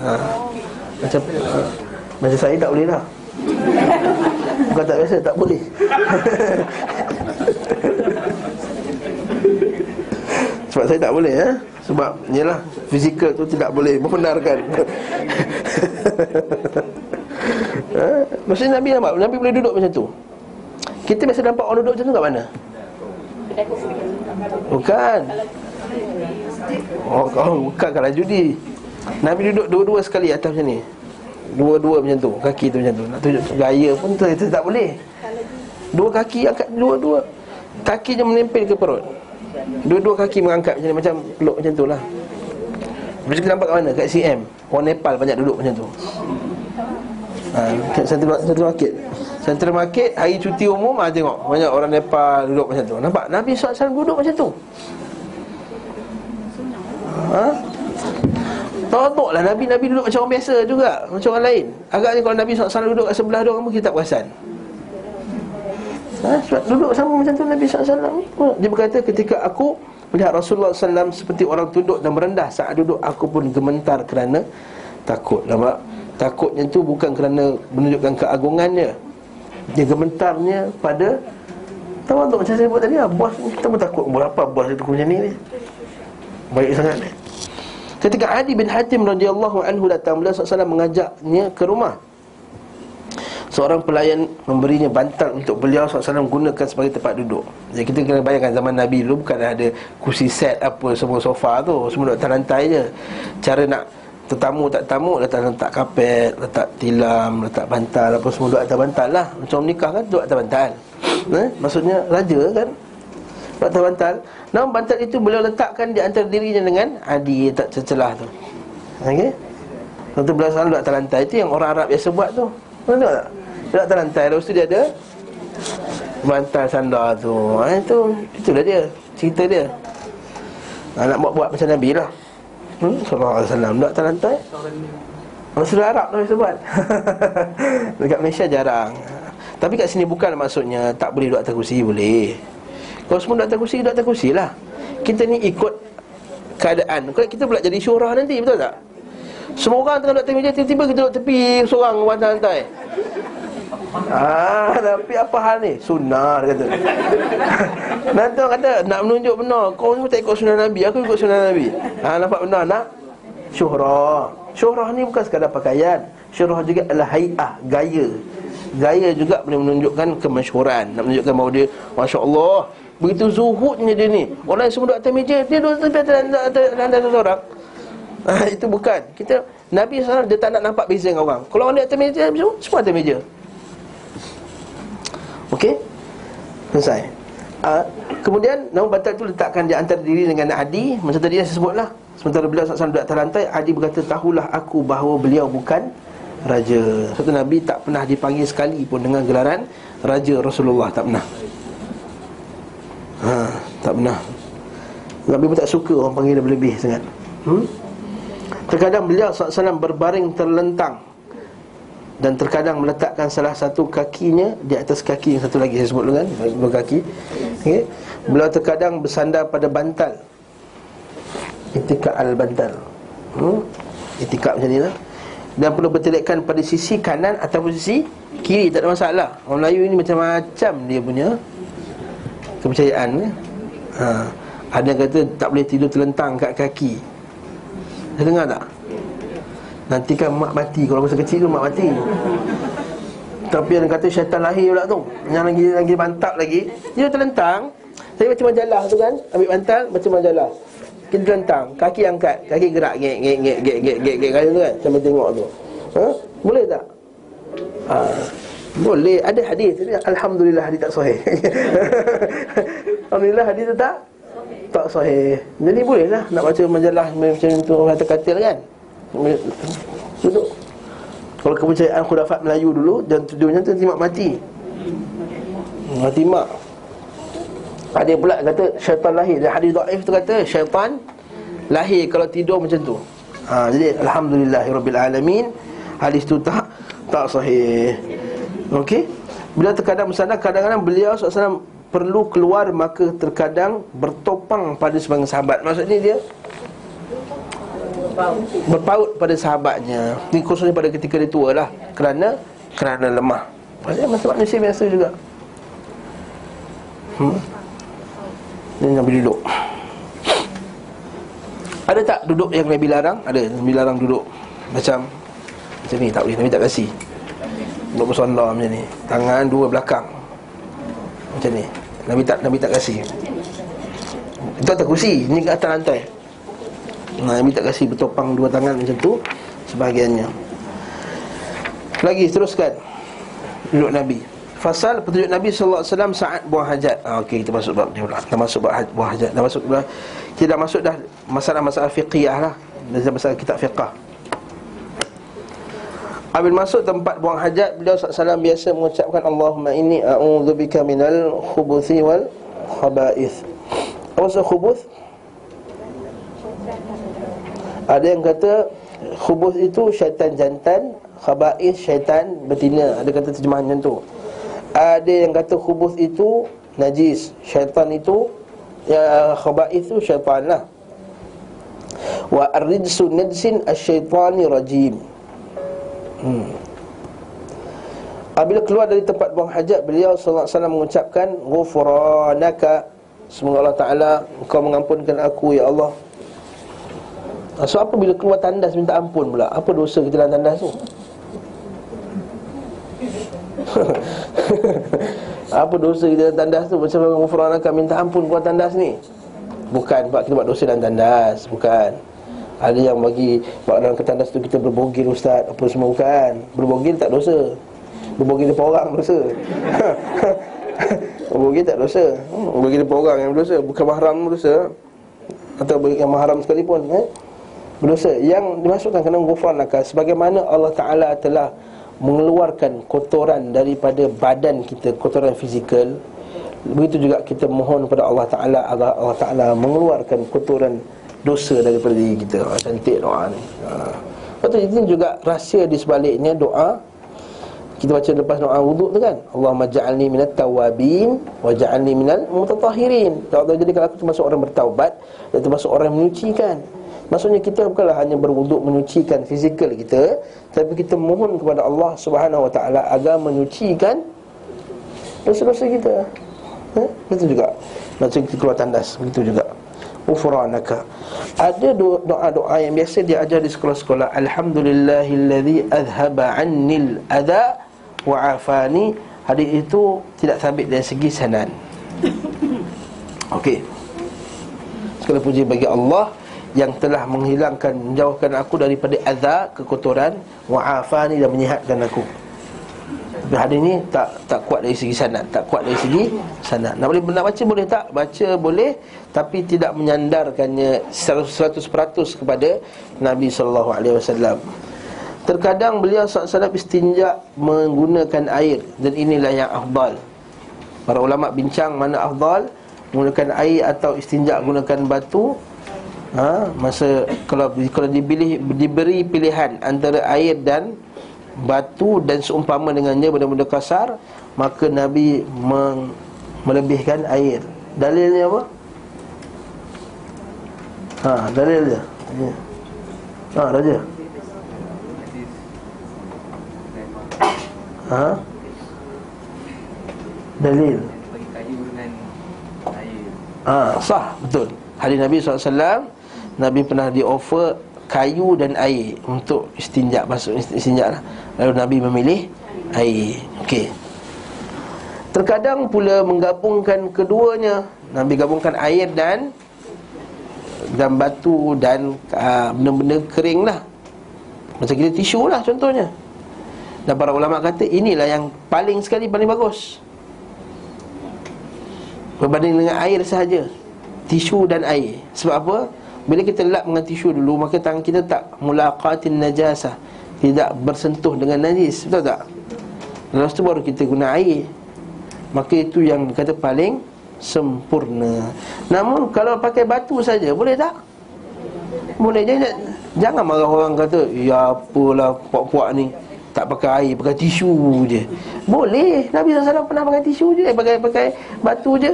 Ha. macam ha. macam saya tak boleh lah bukan tak biasa tak boleh. Sebab saya tak boleh eh? Sebab Yalah Fizikal tu tidak boleh Membenarkan. Ha? Maksudnya Nabi nampak? Nabi boleh duduk macam tu? Kita biasa nampak orang duduk macam tu kat mana? Bukan. Oh kau bukan kalau judi. Nabi duduk dua-dua sekali atas macam ni Dua-dua macam tu Kaki tu macam tu. Nak tunjuk gaya pun tu Itu tak boleh. Dua kaki angkat dua-dua. Kakinya menempel ke perut. Dua-dua kaki mengangkat macam ni Macam peluk macam tu lah. Lepas kita nampak kat mana? Kat CM Orang Nepal banyak duduk macam tu. Ha, Central, Central Market. Central Market Hari cuti umum ha, Tengok. Banyak orang Nepal duduk macam tu. Nampak? Nabi SAW duduk macam tu. Ha? Todok lah. Nabi Nabi duduk macam orang biasa juga. Macam orang lain. Agaknya kalau Nabi SAW duduk kat sebelah dia orang Kita tak perasan ha? Duduk sama macam tu Nabi SAW. Dia berkata ketika aku Melihat Rasulullah SAW seperti orang tunduk dan merendah Saat duduk aku pun gementar kerana Takut. Nampak? Takutnya tu bukan kerana menunjukkan keagungannya. Dia gementarnya pada tak macam saya sebut tadi lah. Bos kita pun takut. Berapa bos itu macam ni ni? Baik sangat ni Ketika Adi bin Hatim radhiyallahu anhu datang beliau SAW mengajaknya ke rumah. Seorang pelayan memberinya bantal untuk beliau SAW gunakan sebagai tempat duduk. Jadi kita kena bayangkan zaman Nabi dulu bukan ada kursi set apa semua sofa tu, semua duduk atas lantai je. Cara nak tetamu tak tamu letak letak kapet, letak tilam, letak bantal apa semua duduk atas bantal lah. Macam nikah kan duduk atas bantal. Eh? Maksudnya raja kan Bantal bantal Namun bantal itu beliau letakkan di antara dirinya dengan Adi tak tercelah tu. Okey? Lepas beliau selalu duduk lantai Itu yang orang Arab biasa buat tu. Tengok tak? Duduk atas lantai Lepas tu dia ada Bantal sandar tu. Ha, Itu Itulah dia. Cerita dia. Ha, Nak buat-buat macam Nabi lah. Hmm? Sallallahu Alaihi Wasallam. Atas lantai Masalah Arab tu biasa buat. Dekat Malaysia jarang. Tapi kat sini bukan maksudnya Tak boleh duduk atas kursi Boleh kalau semua atas kursi, atas kursi lah. Kita ni ikut keadaan. Kalau kita pula jadi syurah nanti, betul tak? Semua orang tengah atas meja, tiba-tiba kita duduk tepi seorang bantal lantai Ah, tapi apa hal ni? Sunnah dia kata. Nanti orang kata, nak menunjuk benar. Kau semua tak ikut sunnah Nabi, aku ikut sunnah Nabi. Ah, nampak benar nak? Syuhrah Syuhrah ni bukan sekadar pakaian. Syuhrah juga adalah hay'ah, gaya. Gaya juga boleh menunjukkan kemasyhuran Nak menunjukkan bahawa dia Masya Allah Begitu zuhudnya dia ni. Orang semua duduk atas meja Dia duduk atas atas seorang ha, Itu bukan. Kita Nabi SAW dia tak nak nampak beza dengan orang. Kalau orang di atas meja Semua atas meja. Okey? Selesai. Ha, Kemudian Namun batal itu letakkan di antara diri dengan Adi. Macam tadi saya sebutlah Sementara beliau SAW duduk atas lantai Adi berkata Tahulah aku bahawa beliau bukan Raja. Satu Nabi tak pernah dipanggil sekali pun Dengan gelaran Raja Rasulullah Tak pernah Ha, tak pernah Nabi pun tak suka orang panggil lebih-lebih sangat hmm? Terkadang beliau SAW berbaring terlentang Dan terkadang meletakkan salah satu kakinya Di atas kaki yang satu lagi saya sebut dulu kan Dua kaki okay? Beliau terkadang bersandar pada bantal Itikak al-bantal hmm? Itikak macam ni lah dan perlu bertelekkan pada sisi kanan atau sisi kiri tak ada masalah. Orang Melayu ini macam-macam dia punya kepercayaan ya? ha. Ada yang kata tak boleh tidur terlentang kat kaki Saya dengar tak? Nanti kan mak mati Kalau masa kecil tu mak mati Tapi yang kata syaitan lahir pula tu Yang lagi lagi bantap lagi Dia terlentang Saya macam majalah tu kan Ambil bantal macam majalah Kita terlentang Kaki angkat Kaki gerak Gek gek gek gek gek gek gek tu kan Sambil tengok tu ha? Boleh tak? Ha. Boleh, ada hadis. Alhamdulillah hadis tak sahih. Alhamdulillah hadis tu tak? Tak sahih. Jadi bolehlah nak baca majalah macam tu Orang kata kan? Duduk. Kalau kepercayaan khurafat Melayu dulu Dan tidurnya tu timak mati. Mati mak Ada pula kata syaitan lahir. Dan hadis da'if tu kata syaitan Lahir kalau tidur macam tu. Ha, Jadi Alhamdulillahirrabbilalamin Hadis tu tak Tak sahih Okey. Bila terkadang bersandar kadang-kadang beliau SAW perlu keluar maka terkadang bertopang pada sebagian sahabat. Maksudnya dia berpaut pada sahabatnya. Ini khususnya pada ketika dia tua lah. Kerana kerana lemah. Maksudnya masa manusia biasa juga. Hmm. Ini Nabi duduk. Ada tak duduk yang Nabi larang? Ada. Nabi larang duduk. Macam macam ni tak boleh. Nabi tak kasih. Duduk bersandar macam ni. Tangan dua belakang. Macam ni. Nabi tak Nabi tak kasih Itu atas kursi. Ini kat atas lantai. Nah, Nabi tak kasih bertopang dua tangan macam tu Sebahagiannya. Lagi teruskan. Duduk Nabi. Fasal petunjuk Nabi SAW saat buang hajat. Ha, Okey kita masuk bab ni pula. Kita masuk bab buang hajat. Dah masuk Kita dah masuk dah Masalah-masalah fiqiyah lah. Masalah kitab fiqah Habis masuk tempat buang hajat Beliau SAW biasa mengucapkan Allahumma inni a'udzubika minal khubuthi wal khaba'ith. Apa maksud khubuth? Ada yang kata Khubuth itu syaitan jantan Khaba'ith syaitan betina. Ada kata terjemahan macam tu. Ada yang kata khubuth itu Najis Syaitan itu ya, Khaba'ith itu syaitan lah Wa arrijsu najsin asyaitani rajim Hmm. Apabila keluar dari tempat buang hajat Beliau SAW mengucapkan Ghufranaka Semoga Allah Ta'ala Engkau mengampunkan aku ya Allah. So apa bila keluar tandas minta ampun pula? Apa dosa kita dalam tandas tu? Apa dosa kita dalam tandas tu? Macam Ghufranaka minta ampun keluar tandas ni? Bukan sebab kita buat dosa dalam tandas Bukan ada yang bagi dalam ketandas tu kita berbogil ustaz. Apa semua bukan? Berbogil tak dosa. Berbogil depan orang dosa. Berbogil tak dosa. Hmm, Berbogil depan orang yang berdosa. Bukan mahram dosa Atau bagi yang mahram sekalipun eh? Berdosa. Yang dimasukkan kena gufran nakal Sebagaimana Allah Ta'ala telah Mengeluarkan kotoran daripada badan kita Kotoran fizikal. Begitu juga kita mohon kepada Allah Ta'ala Agar Allah Ta'ala mengeluarkan kotoran dosa daripada diri kita. Ha, Cantik doa ni. Ha. Lepas tu ini juga rahsia di sebaliknya doa. Kita baca lepas doa wuduk tu kan? Allahumma ja'alni minat tawabin Wa ja'alni minal mutatahirin tahu jadi kalau aku termasuk orang bertaubat Dan termasuk orang menyucikan. Maksudnya kita bukanlah hanya berwuduk menyucikan fizikal kita Tapi kita mohon kepada Allah subhanahu wa ta'ala Agar menyucikan dosa-dosa kita. Eh? Betul juga. Maksudnya kita keluar tandas Begitu juga ufranaka ada doa-doa yang biasa diajar di sekolah-sekolah alhamdulillahillazi azhaba annil adha wa afani. Hadis itu tidak sabit dari segi sanad. Okey. Segala puji bagi Allah yang telah menghilangkan menjauhkan aku daripada azab kekotoran wa afani dan menyihatkan aku tapi hadis ni tak tak kuat dari segi sanad, tak kuat dari segi sanad. Nak boleh nak baca boleh tak? Baca boleh tapi tidak menyandarkannya 100% kepada Nabi sallallahu alaihi wasallam. Terkadang beliau SAW istinja menggunakan air Dan inilah yang afdal Para ulama bincang mana afdal Menggunakan air atau istinja menggunakan batu ha? Masa kalau kalau diberi, diberi pilihan antara air dan batu dan seumpama dengannya benda-benda kasar maka nabi meng- melebihkan air. Dalilnya apa? Ha dalilnya ya. ha raja. Ha? Dalil. Ha, sah, betul. Hadis Nabi SAW Nabi pernah di offer kayu dan air Untuk istinjak, masuk istinjak lah Lalu Nabi memilih air. Okey. Terkadang pula menggabungkan keduanya. Nabi gabungkan air dan Dan batu dan uh, benda-benda kering lah. Macam kita tisu lah contohnya. Dan para ulama kata inilah yang paling sekali paling bagus. Berbanding dengan air sahaja. Tisu dan air. Sebab apa? Bila kita lap dengan tisu dulu Maka tangan kita tak mulaqatin najasah tidak bersentuh dengan najis Betul tak? Lepas tu baru kita guna air. Maka itu yang kata paling sempurna. Namun kalau pakai batu saja boleh tak? Boleh. Je Jangan marah orang kata Ya apalah puak-puak ni. Tak pakai air, pakai tisu je. Boleh. Nabi SAW pernah pakai tisu je eh, Pakai pakai batu je.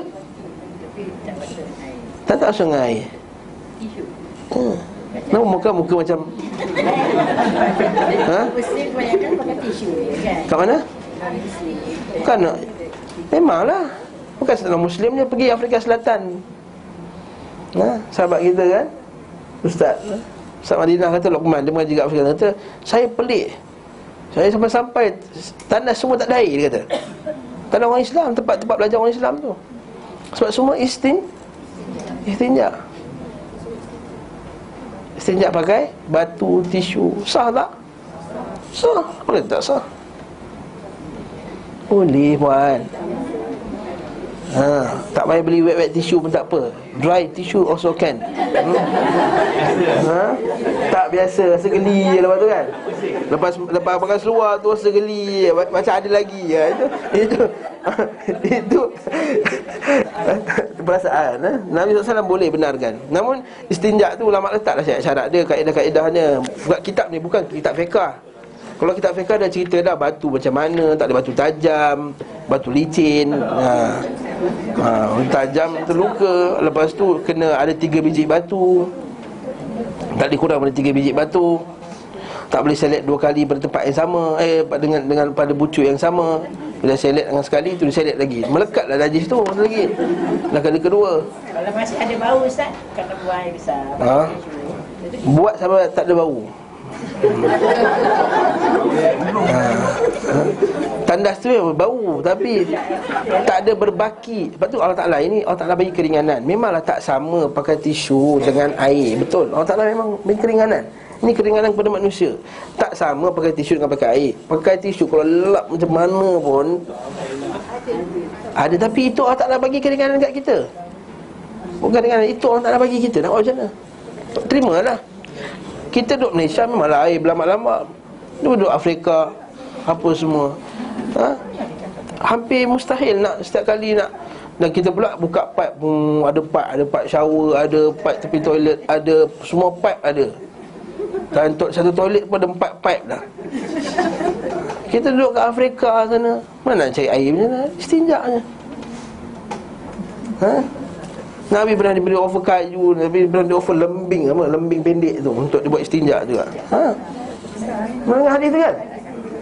Tak tak air Tisu. Hmm. Nama muka muka macam Ha? Muslim kebanyakan pakai tisu? Kat mana? Bukan Memanglah Bukan setelah Muslimnya pergi Afrika Selatan. Ha? Sahabat kita kan? Ustaz. Ustaz Madinah kata Luqman Dia mengaji kat Afrika Selatan. Kata Saya pelik. Saya sampai-sampai Tanah semua tak ada air Dia kata. Tanah orang Islam Tempat-tempat belajar orang Islam tu. Sebab semua istin Istinja Istinja pakai batu, tisu Sah tak? Sah, boleh tak sah? Boleh puan ha, Tak payah beli wet-wet tisu pun tak apa Dry tissue also can hmm? ha? Tak biasa, rasa geli je lepas tu kan Lepas lepas pakai seluar tu rasa geli Macam ada lagi ya. Itu Itu Itu Perasaan eh? Nabi SAW boleh benarkan Namun istinjak tu ulama letaklah syarat dia Kaedah-kaedahnya Buat kitab ni bukan kitab fiqah kalau kita fiqah dah cerita dah batu macam mana, tak ada batu tajam, batu licin. Ha. Ha, tajam terluka, lepas tu kena ada tiga biji batu. Tak dikurang pada tiga biji batu. Tak boleh selet dua kali pada tempat yang sama. Eh dengan dengan pada bucu yang sama. Bila selet dengan sekali tu diselet lagi. Melekatlah najis tu lagi. Dah kali kedua. Kalau masih ada bau Ustaz Kena buang air besar. Ha? Buat sampai tak ada bau ha. Tandas tu memang bau Tapi Tak ada berbaki. Sebab tu Allah Ta'ala ini Allah Ta'ala bagi keringanan. Memanglah tak sama pakai tisu dengan air? Betul. Allah Ta'ala memang bagi keringanan. Ini keringanan kepada manusia. Tak sama pakai tisu dengan pakai air. Pakai tisu kalau lelap macam mana pun Ada tapi itu Allah Ta'ala bagi keringanan kat kita. Bukan dengan itu Allah Ta'ala bagi kita. Nak buat macam mana? Terimalah kita duduk Malaysia memanglah air berlambak-lambak. Duduk Afrika Apa semua. Ha? Hampir mustahil nak setiap kali nak. Dan kita pula buka pipe hmm, Ada pipe, ada pipe shower Ada pipe tepi toilet Ada semua pipe ada. Dan untuk satu toilet pun ada empat pipe dah. Kita duduk kat Afrika sana. Mana nak cari air macam mana? Istinjaknya Ha? Nabi pernah diberi offer kayu Nabi pernah di offer lembing apa Lembing pendek tu Untuk dibuat istinja juga. Ha? Mana hadis tu kan?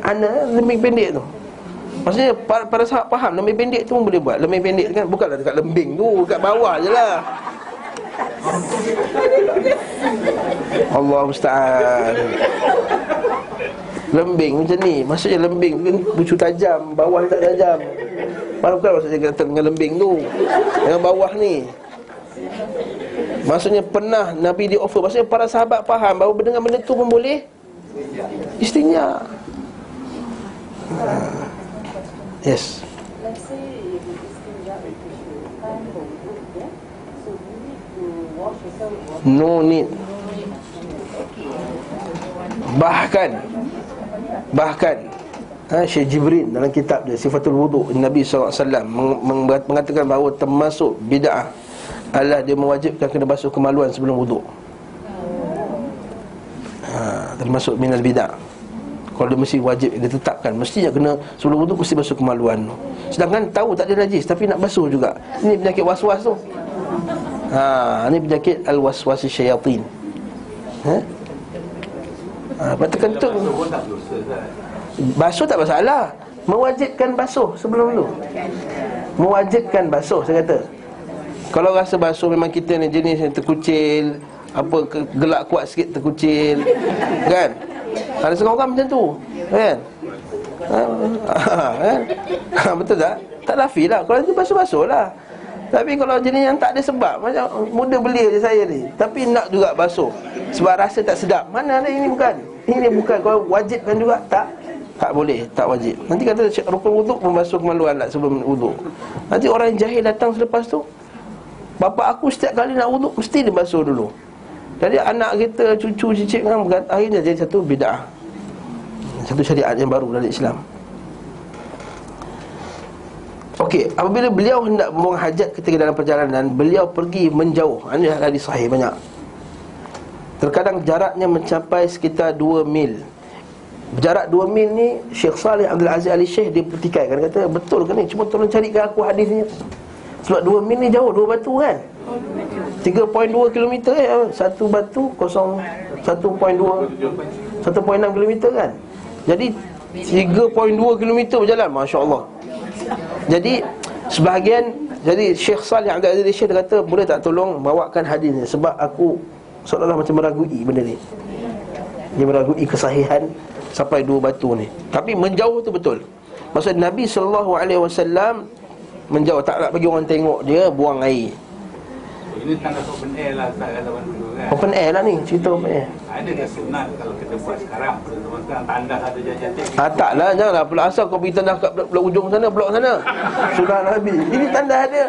Ana lembing pendek tu. Maksudnya para, para sahabat faham Lembing pendek tu pun boleh buat. Lembing pendek tu kan Bukanlah dekat lembing tu Dekat bawah je lah. Allah musta'an. Lembing macam ni Maksudnya lembing tu kan Bucu tajam Bawah tak tajam. Bukan maksudnya dengan lembing tu Dengan bawah ni Maksudnya pernah Nabi di offer. Maksudnya para sahabat faham Bahawa dengan benda tu pun boleh Istinja. Yes. No need. Bahkan Bahkan ha, Syekh Jibril dalam kitab dia Sifatul Wudu Nabi SAW mengatakan bahawa termasuk bid'ah adalah dia mewajibkan kena basuh kemaluan sebelum wuduk ha, Termasuk minal bid'ah. Kalau dia mesti wajib, dia tetapkan. Mestinya kena sebelum wuduk mesti basuh kemaluan Sedangkan tahu tak ada najis Tapi nak basuh juga. Ini penyakit was-was tu. Ha, Ini penyakit al-waswasi syayatin. Ha? Ha, terkentuk? Basuh tak masalah. Mewajibkan basuh sebelum tu Mewajibkan basuh saya kata kalau rasa basuh memang kita ni jenis yang terkucil Apa gelak kuat sikit terkucil Kan? Ada setengah orang macam tu Kan? Ha, kan? Ha, betul tak? Tak lafi lah. Kalau itu basuh-basuh lah. Tapi kalau jenis yang tak ada sebab Macam muda belia je saya ni Tapi nak juga basuh. Sebab rasa tak sedap. Mana ada ini bukan? Ini bukan. Kalau wajibkan juga Tak. Tak boleh, tak wajib. Nanti kata rukun wuduk membasuh kemaluan lah sebelum wuduk. Nanti orang jahil datang selepas tu Bapa aku setiap kali nak wuduk Mesti dia basuh dulu. Jadi anak kita, cucu, cicit kan Akhirnya jadi satu bid'ah. Satu syariat yang baru dalam Islam. Okey, apabila beliau hendak membuang hajat ketika dalam perjalanan Beliau pergi menjauh. Ini hadis sahih banyak. Terkadang jaraknya mencapai sekitar 2 mil. Jarak 2 mil ni Syekh Salih Abdul Aziz Ali Syekh dia pertikaikan Kata betul ke ni? Cuma tolong carikan aku hadisnya sebab 2 mil ni jauh, 2 batu kan? 3.2 km ya Satu batu kosong 1.2 1.6 km kan? Jadi 3.2 km berjalan Masya Allah Jadi Sebahagian Jadi Syekh Salih Abdul Aziz Syekh kata Boleh tak tolong bawakan hadis ni Sebab aku Seolah-olah macam meragui benda ni. Dia meragui kesahihan Sampai dua batu ni. Tapi menjauh tu betul. Maksud Nabi SAW menjauh tak nak bagi orang tengok dia buang air Ini tanda open air lah Ustaz kat zaman dulu kan Open air lah ni Cerita open air Ada ke sunat kalau kita buat sekarang Teman-teman sekarang tandas ada jantik Ah, taklah, janganlah pula asal kau pergi tandas kat blok ujung sana, blok sana. Sudah Nabi. Ini tandas dia.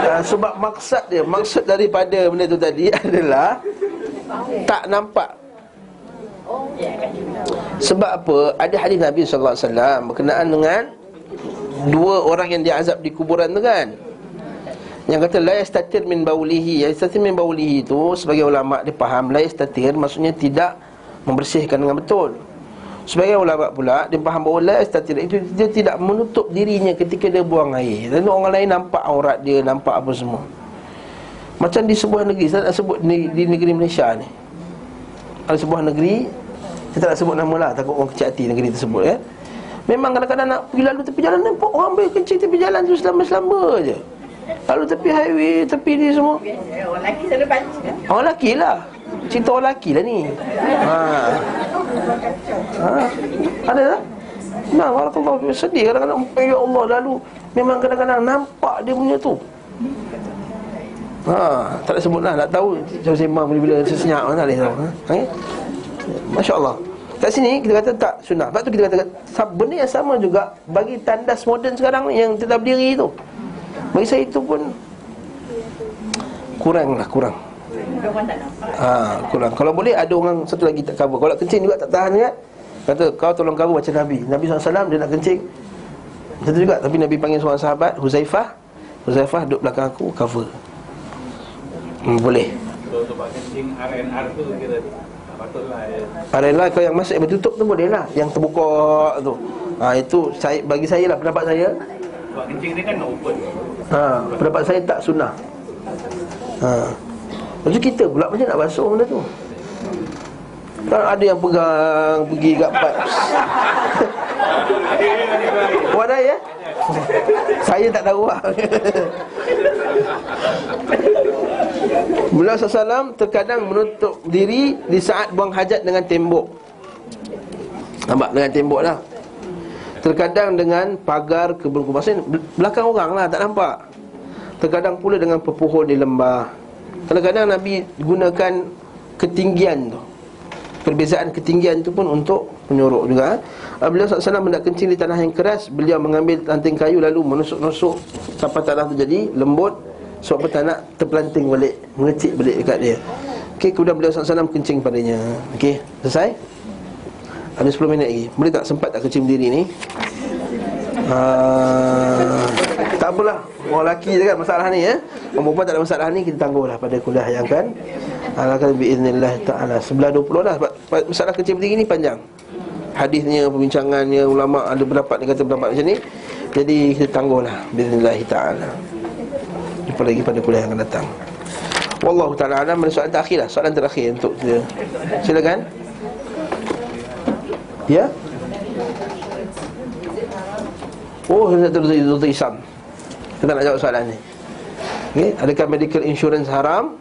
Ah, sebab maksud dia, maksud daripada benda tu tadi adalah tak nampak. Sebab apa? Ada hadis Nabi sallallahu alaihi wasallam berkenaan dengan dua orang yang diazab di kuburan tu kan. Yang kata la yastatir min baulihi. Ya yastatir min baulihi itu sebagai ulama dia faham la yastatir maksudnya tidak membersihkan dengan betul. Sebagai ulama pula dia faham bahawa la yastatir itu dia tidak menutup dirinya ketika dia buang air. Dan orang lain nampak aurat dia, nampak apa semua. Macam di sebuah negeri, saya nak sebut di, di negeri Malaysia ni. Ada sebuah negeri Saya tak sebut nama lah Takut orang kecil hati negeri tersebut ya. Memang kadang-kadang nak pergi lalu tepi jalan Nampak orang ambil kencing tepi jalan tu selamba-selamba je Lalu tepi highway, tepi ni semua Orang lelaki selalu pancing kan? Orang lelaki lah Cerita orang lelaki lah ni ha. ha. Ada tak? Nah, Allah sedih kadang-kadang Ya Allah lalu Memang kadang-kadang nampak dia punya tu Ha, tak nak sebut lah, nak tahu Saya sembang bila-bila sesenyap Tak boleh tahu ha? Okay? Masya Allah Kat sini kita kata tak sunnah. Sebab tu kita kata Benda yang sama juga Bagi tandas moden sekarang ni Yang tetap berdiri tu. Bagi saya itu pun Kurang lah, kurang. Ha, Kurang. Kalau boleh ada orang Satu lagi tak cover. Kalau kencing juga tak tahan kan Kata kau tolong cover macam Nabi. Nabi SAW dia nak kencing. Satu juga. Tapi Nabi panggil seorang sahabat Huzaifah. Huzaifah duduk belakang aku Cover. Hmm, Boleh. Kalau tempat kencing RNR tu kira Patutlah ya. Kau yang masuk yang bertutup tu boleh lah Yang terbuka tu. Ha, Itu saya, bagi saya lah pendapat saya. Tempat kencing dia kan open. Ha, Pendapat saya tak sunnah. Ha. Lepas tu kita pula macam nak basuh benda tu. Kan ada yang pegang Pergi kat pipes. Ada ya? Saya tak tahu lah. Beliau SAW terkadang menutup diri Di saat buang hajat dengan tembok. Nampak? Dengan tembok lah. Terkadang dengan pagar kebun Maksudnya belakang orang lah tak nampak. Terkadang pula dengan pepohon di lembah. Kadang-kadang Nabi gunakan ketinggian tu Perbezaan ketinggian itu pun untuk penyuruk juga Beliau SAW hendak kencing di tanah yang keras Beliau mengambil ranting kayu lalu menusuk-nusuk Sampai tanah tu jadi lembut. Sebab tak nak terpelanting balik Mengecik balik dekat dia. Okey, kemudian beliau SAW kencing padanya. Okey, selesai? Ada 10 minit lagi. Boleh tak sempat tak kencing berdiri ni? Uh, tak apalah. Orang lelaki je kan masalah ni ya Orang perempuan tak ada masalah ni Kita tangguhlah pada kuliah yang akan Alakan biiznillah ta'ala. Sebelah 20 dah sebab masalah kencing berdiri ni panjang. Hadisnya, perbincangannya Ulama' ada pendapat Dia kata pendapat macam ni. Jadi kita tangguhlah Biiznillah ta'ala. Jumpa lagi pada kuliah yang akan datang. Wallahu ta'ala alam. Pada soalan terakhir lah. Soalan terakhir untuk kita Silakan. Ya? Oh, Dr. Isam. Kita nak jawab soalan ni. Okay. Adakah medical insurance haram?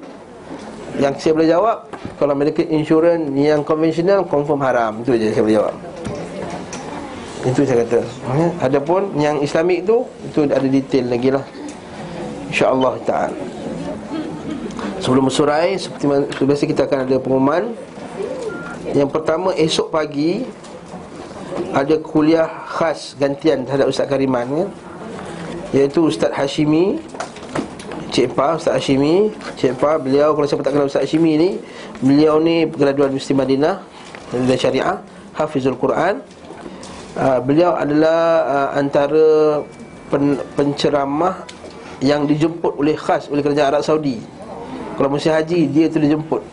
Yang saya boleh jawab Kalau medical insurance yang konvensional Confirm haram. Itu je saya boleh jawab. Itu saya kata. Okay. Adapun yang islamik tu Itu ada detail lagi lah. InsyaAllah ta'ala. Sebelum bersurai Seperti biasa kita akan ada pengumuman. Yang pertama esok pagi ada kuliah khas gantian terhadap Ustaz Kariman ya? Iaitu Ustaz Hashimi Cik Pa, Ustaz Hashimi. Cik Pa, beliau kalau siapa tak kenal Ustaz Hashimi ni Beliau ni graduan Universiti Madinah Dan Syariah Hafizul Quran. Uh, Beliau adalah uh, antara pen, penceramah Yang dijemput oleh khas oleh kerajaan Arab Saudi. Kalau musim haji, dia tu dijemput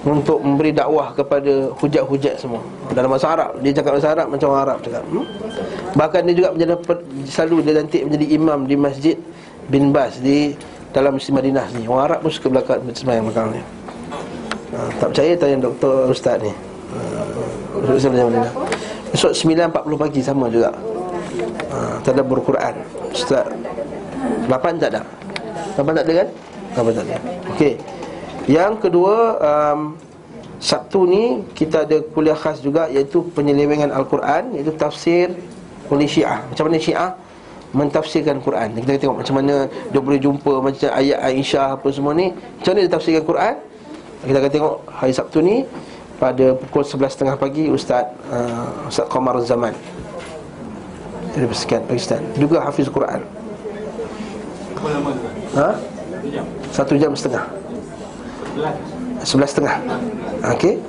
untuk memberi dakwah kepada hujat-hujat semua. Dalam bahasa Arab dia cakap bahasa Arab macam orang Arab cakap hmm? bahkan dia juga menjadi selalu dia nanti menjadi imam di masjid bin Bas di dalam Masjid Madinah ni. Orang Arab pun suka belakang sembahyang belakang ni ha, tak percaya tanya doktor ustaz ni. Ha, Ustaz Madinah. Esok 9.40 pagi sama juga. Ha, Tadabbur Quran. Ustaz 8 tak ada? 8 tak ada kan? 8 tak ada. Okey. Yang kedua um, Sabtu ni kita ada kuliah khas juga Iaitu penyelewengan Al-Quran Iaitu tafsir oleh Syiah. Macam mana Syiah mentafsirkan Quran. Kita tengok macam mana dia boleh jumpa macam ayat Aisyah apa semua ni. Macam mana dia tafsirkan Quran? Kita akan tengok hari Sabtu ni pada pukul 11.30 pagi Ustaz uh, Ustaz Qamar Zaman. Dari Persekian Pakistan. Juga hafiz Quran. Ha? Satu jam. Setengah. Sebelas. Sebelas setengah Okey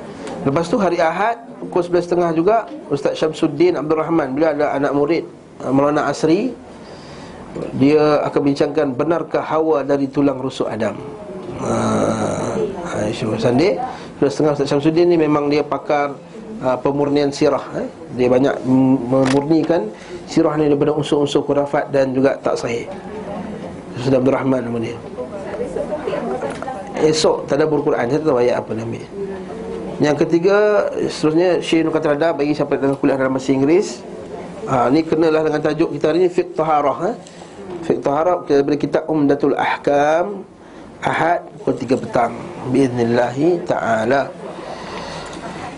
Lepas tu hari Ahad Pukul sebelas setengah juga Ustaz Syamsuddin Abdul Rahman Beliau adalah anak murid uh, Maulana Asri Dia akan bincangkan Benarkah Hawa dari tulang rusuk Adam. Haa Aisyah Sandi Sebelas setengah Ustaz Syamsuddin ni memang dia pakar uh, Pemurnian sirah eh? Dia banyak memurnikan Sirah ni daripada unsur-unsur kurafat Dan juga tak sahih. Ustaz Abdul Rahman nama dia. Esok tadabbur Quran. Saya tahu ayat apa ambil. Yang ketiga Seterusnya Syekh Nur Bagi siapa yang kuliah dalam bahasa Inggeris. Ha, Ni kenalah dengan tajuk kita hari ni Fiqh Taharah ha? Fiqh Taharah Daripada kitab Umdatul Ahkam Ahad Pukul 3 petang. Biiznillahi Ta'ala.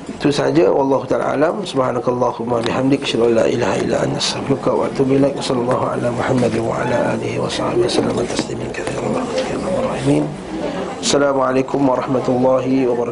Itu saja wallahu taala alam. Subhanakallahumma bihamdik. Asyhadu an la ilaha illa anta astaghfiruka wa atubu ilaik. Sallallahu ala muhammad wa ala alihi wa sahbihi katsiran Assalamualaikum warahmatullahi wabarakatuh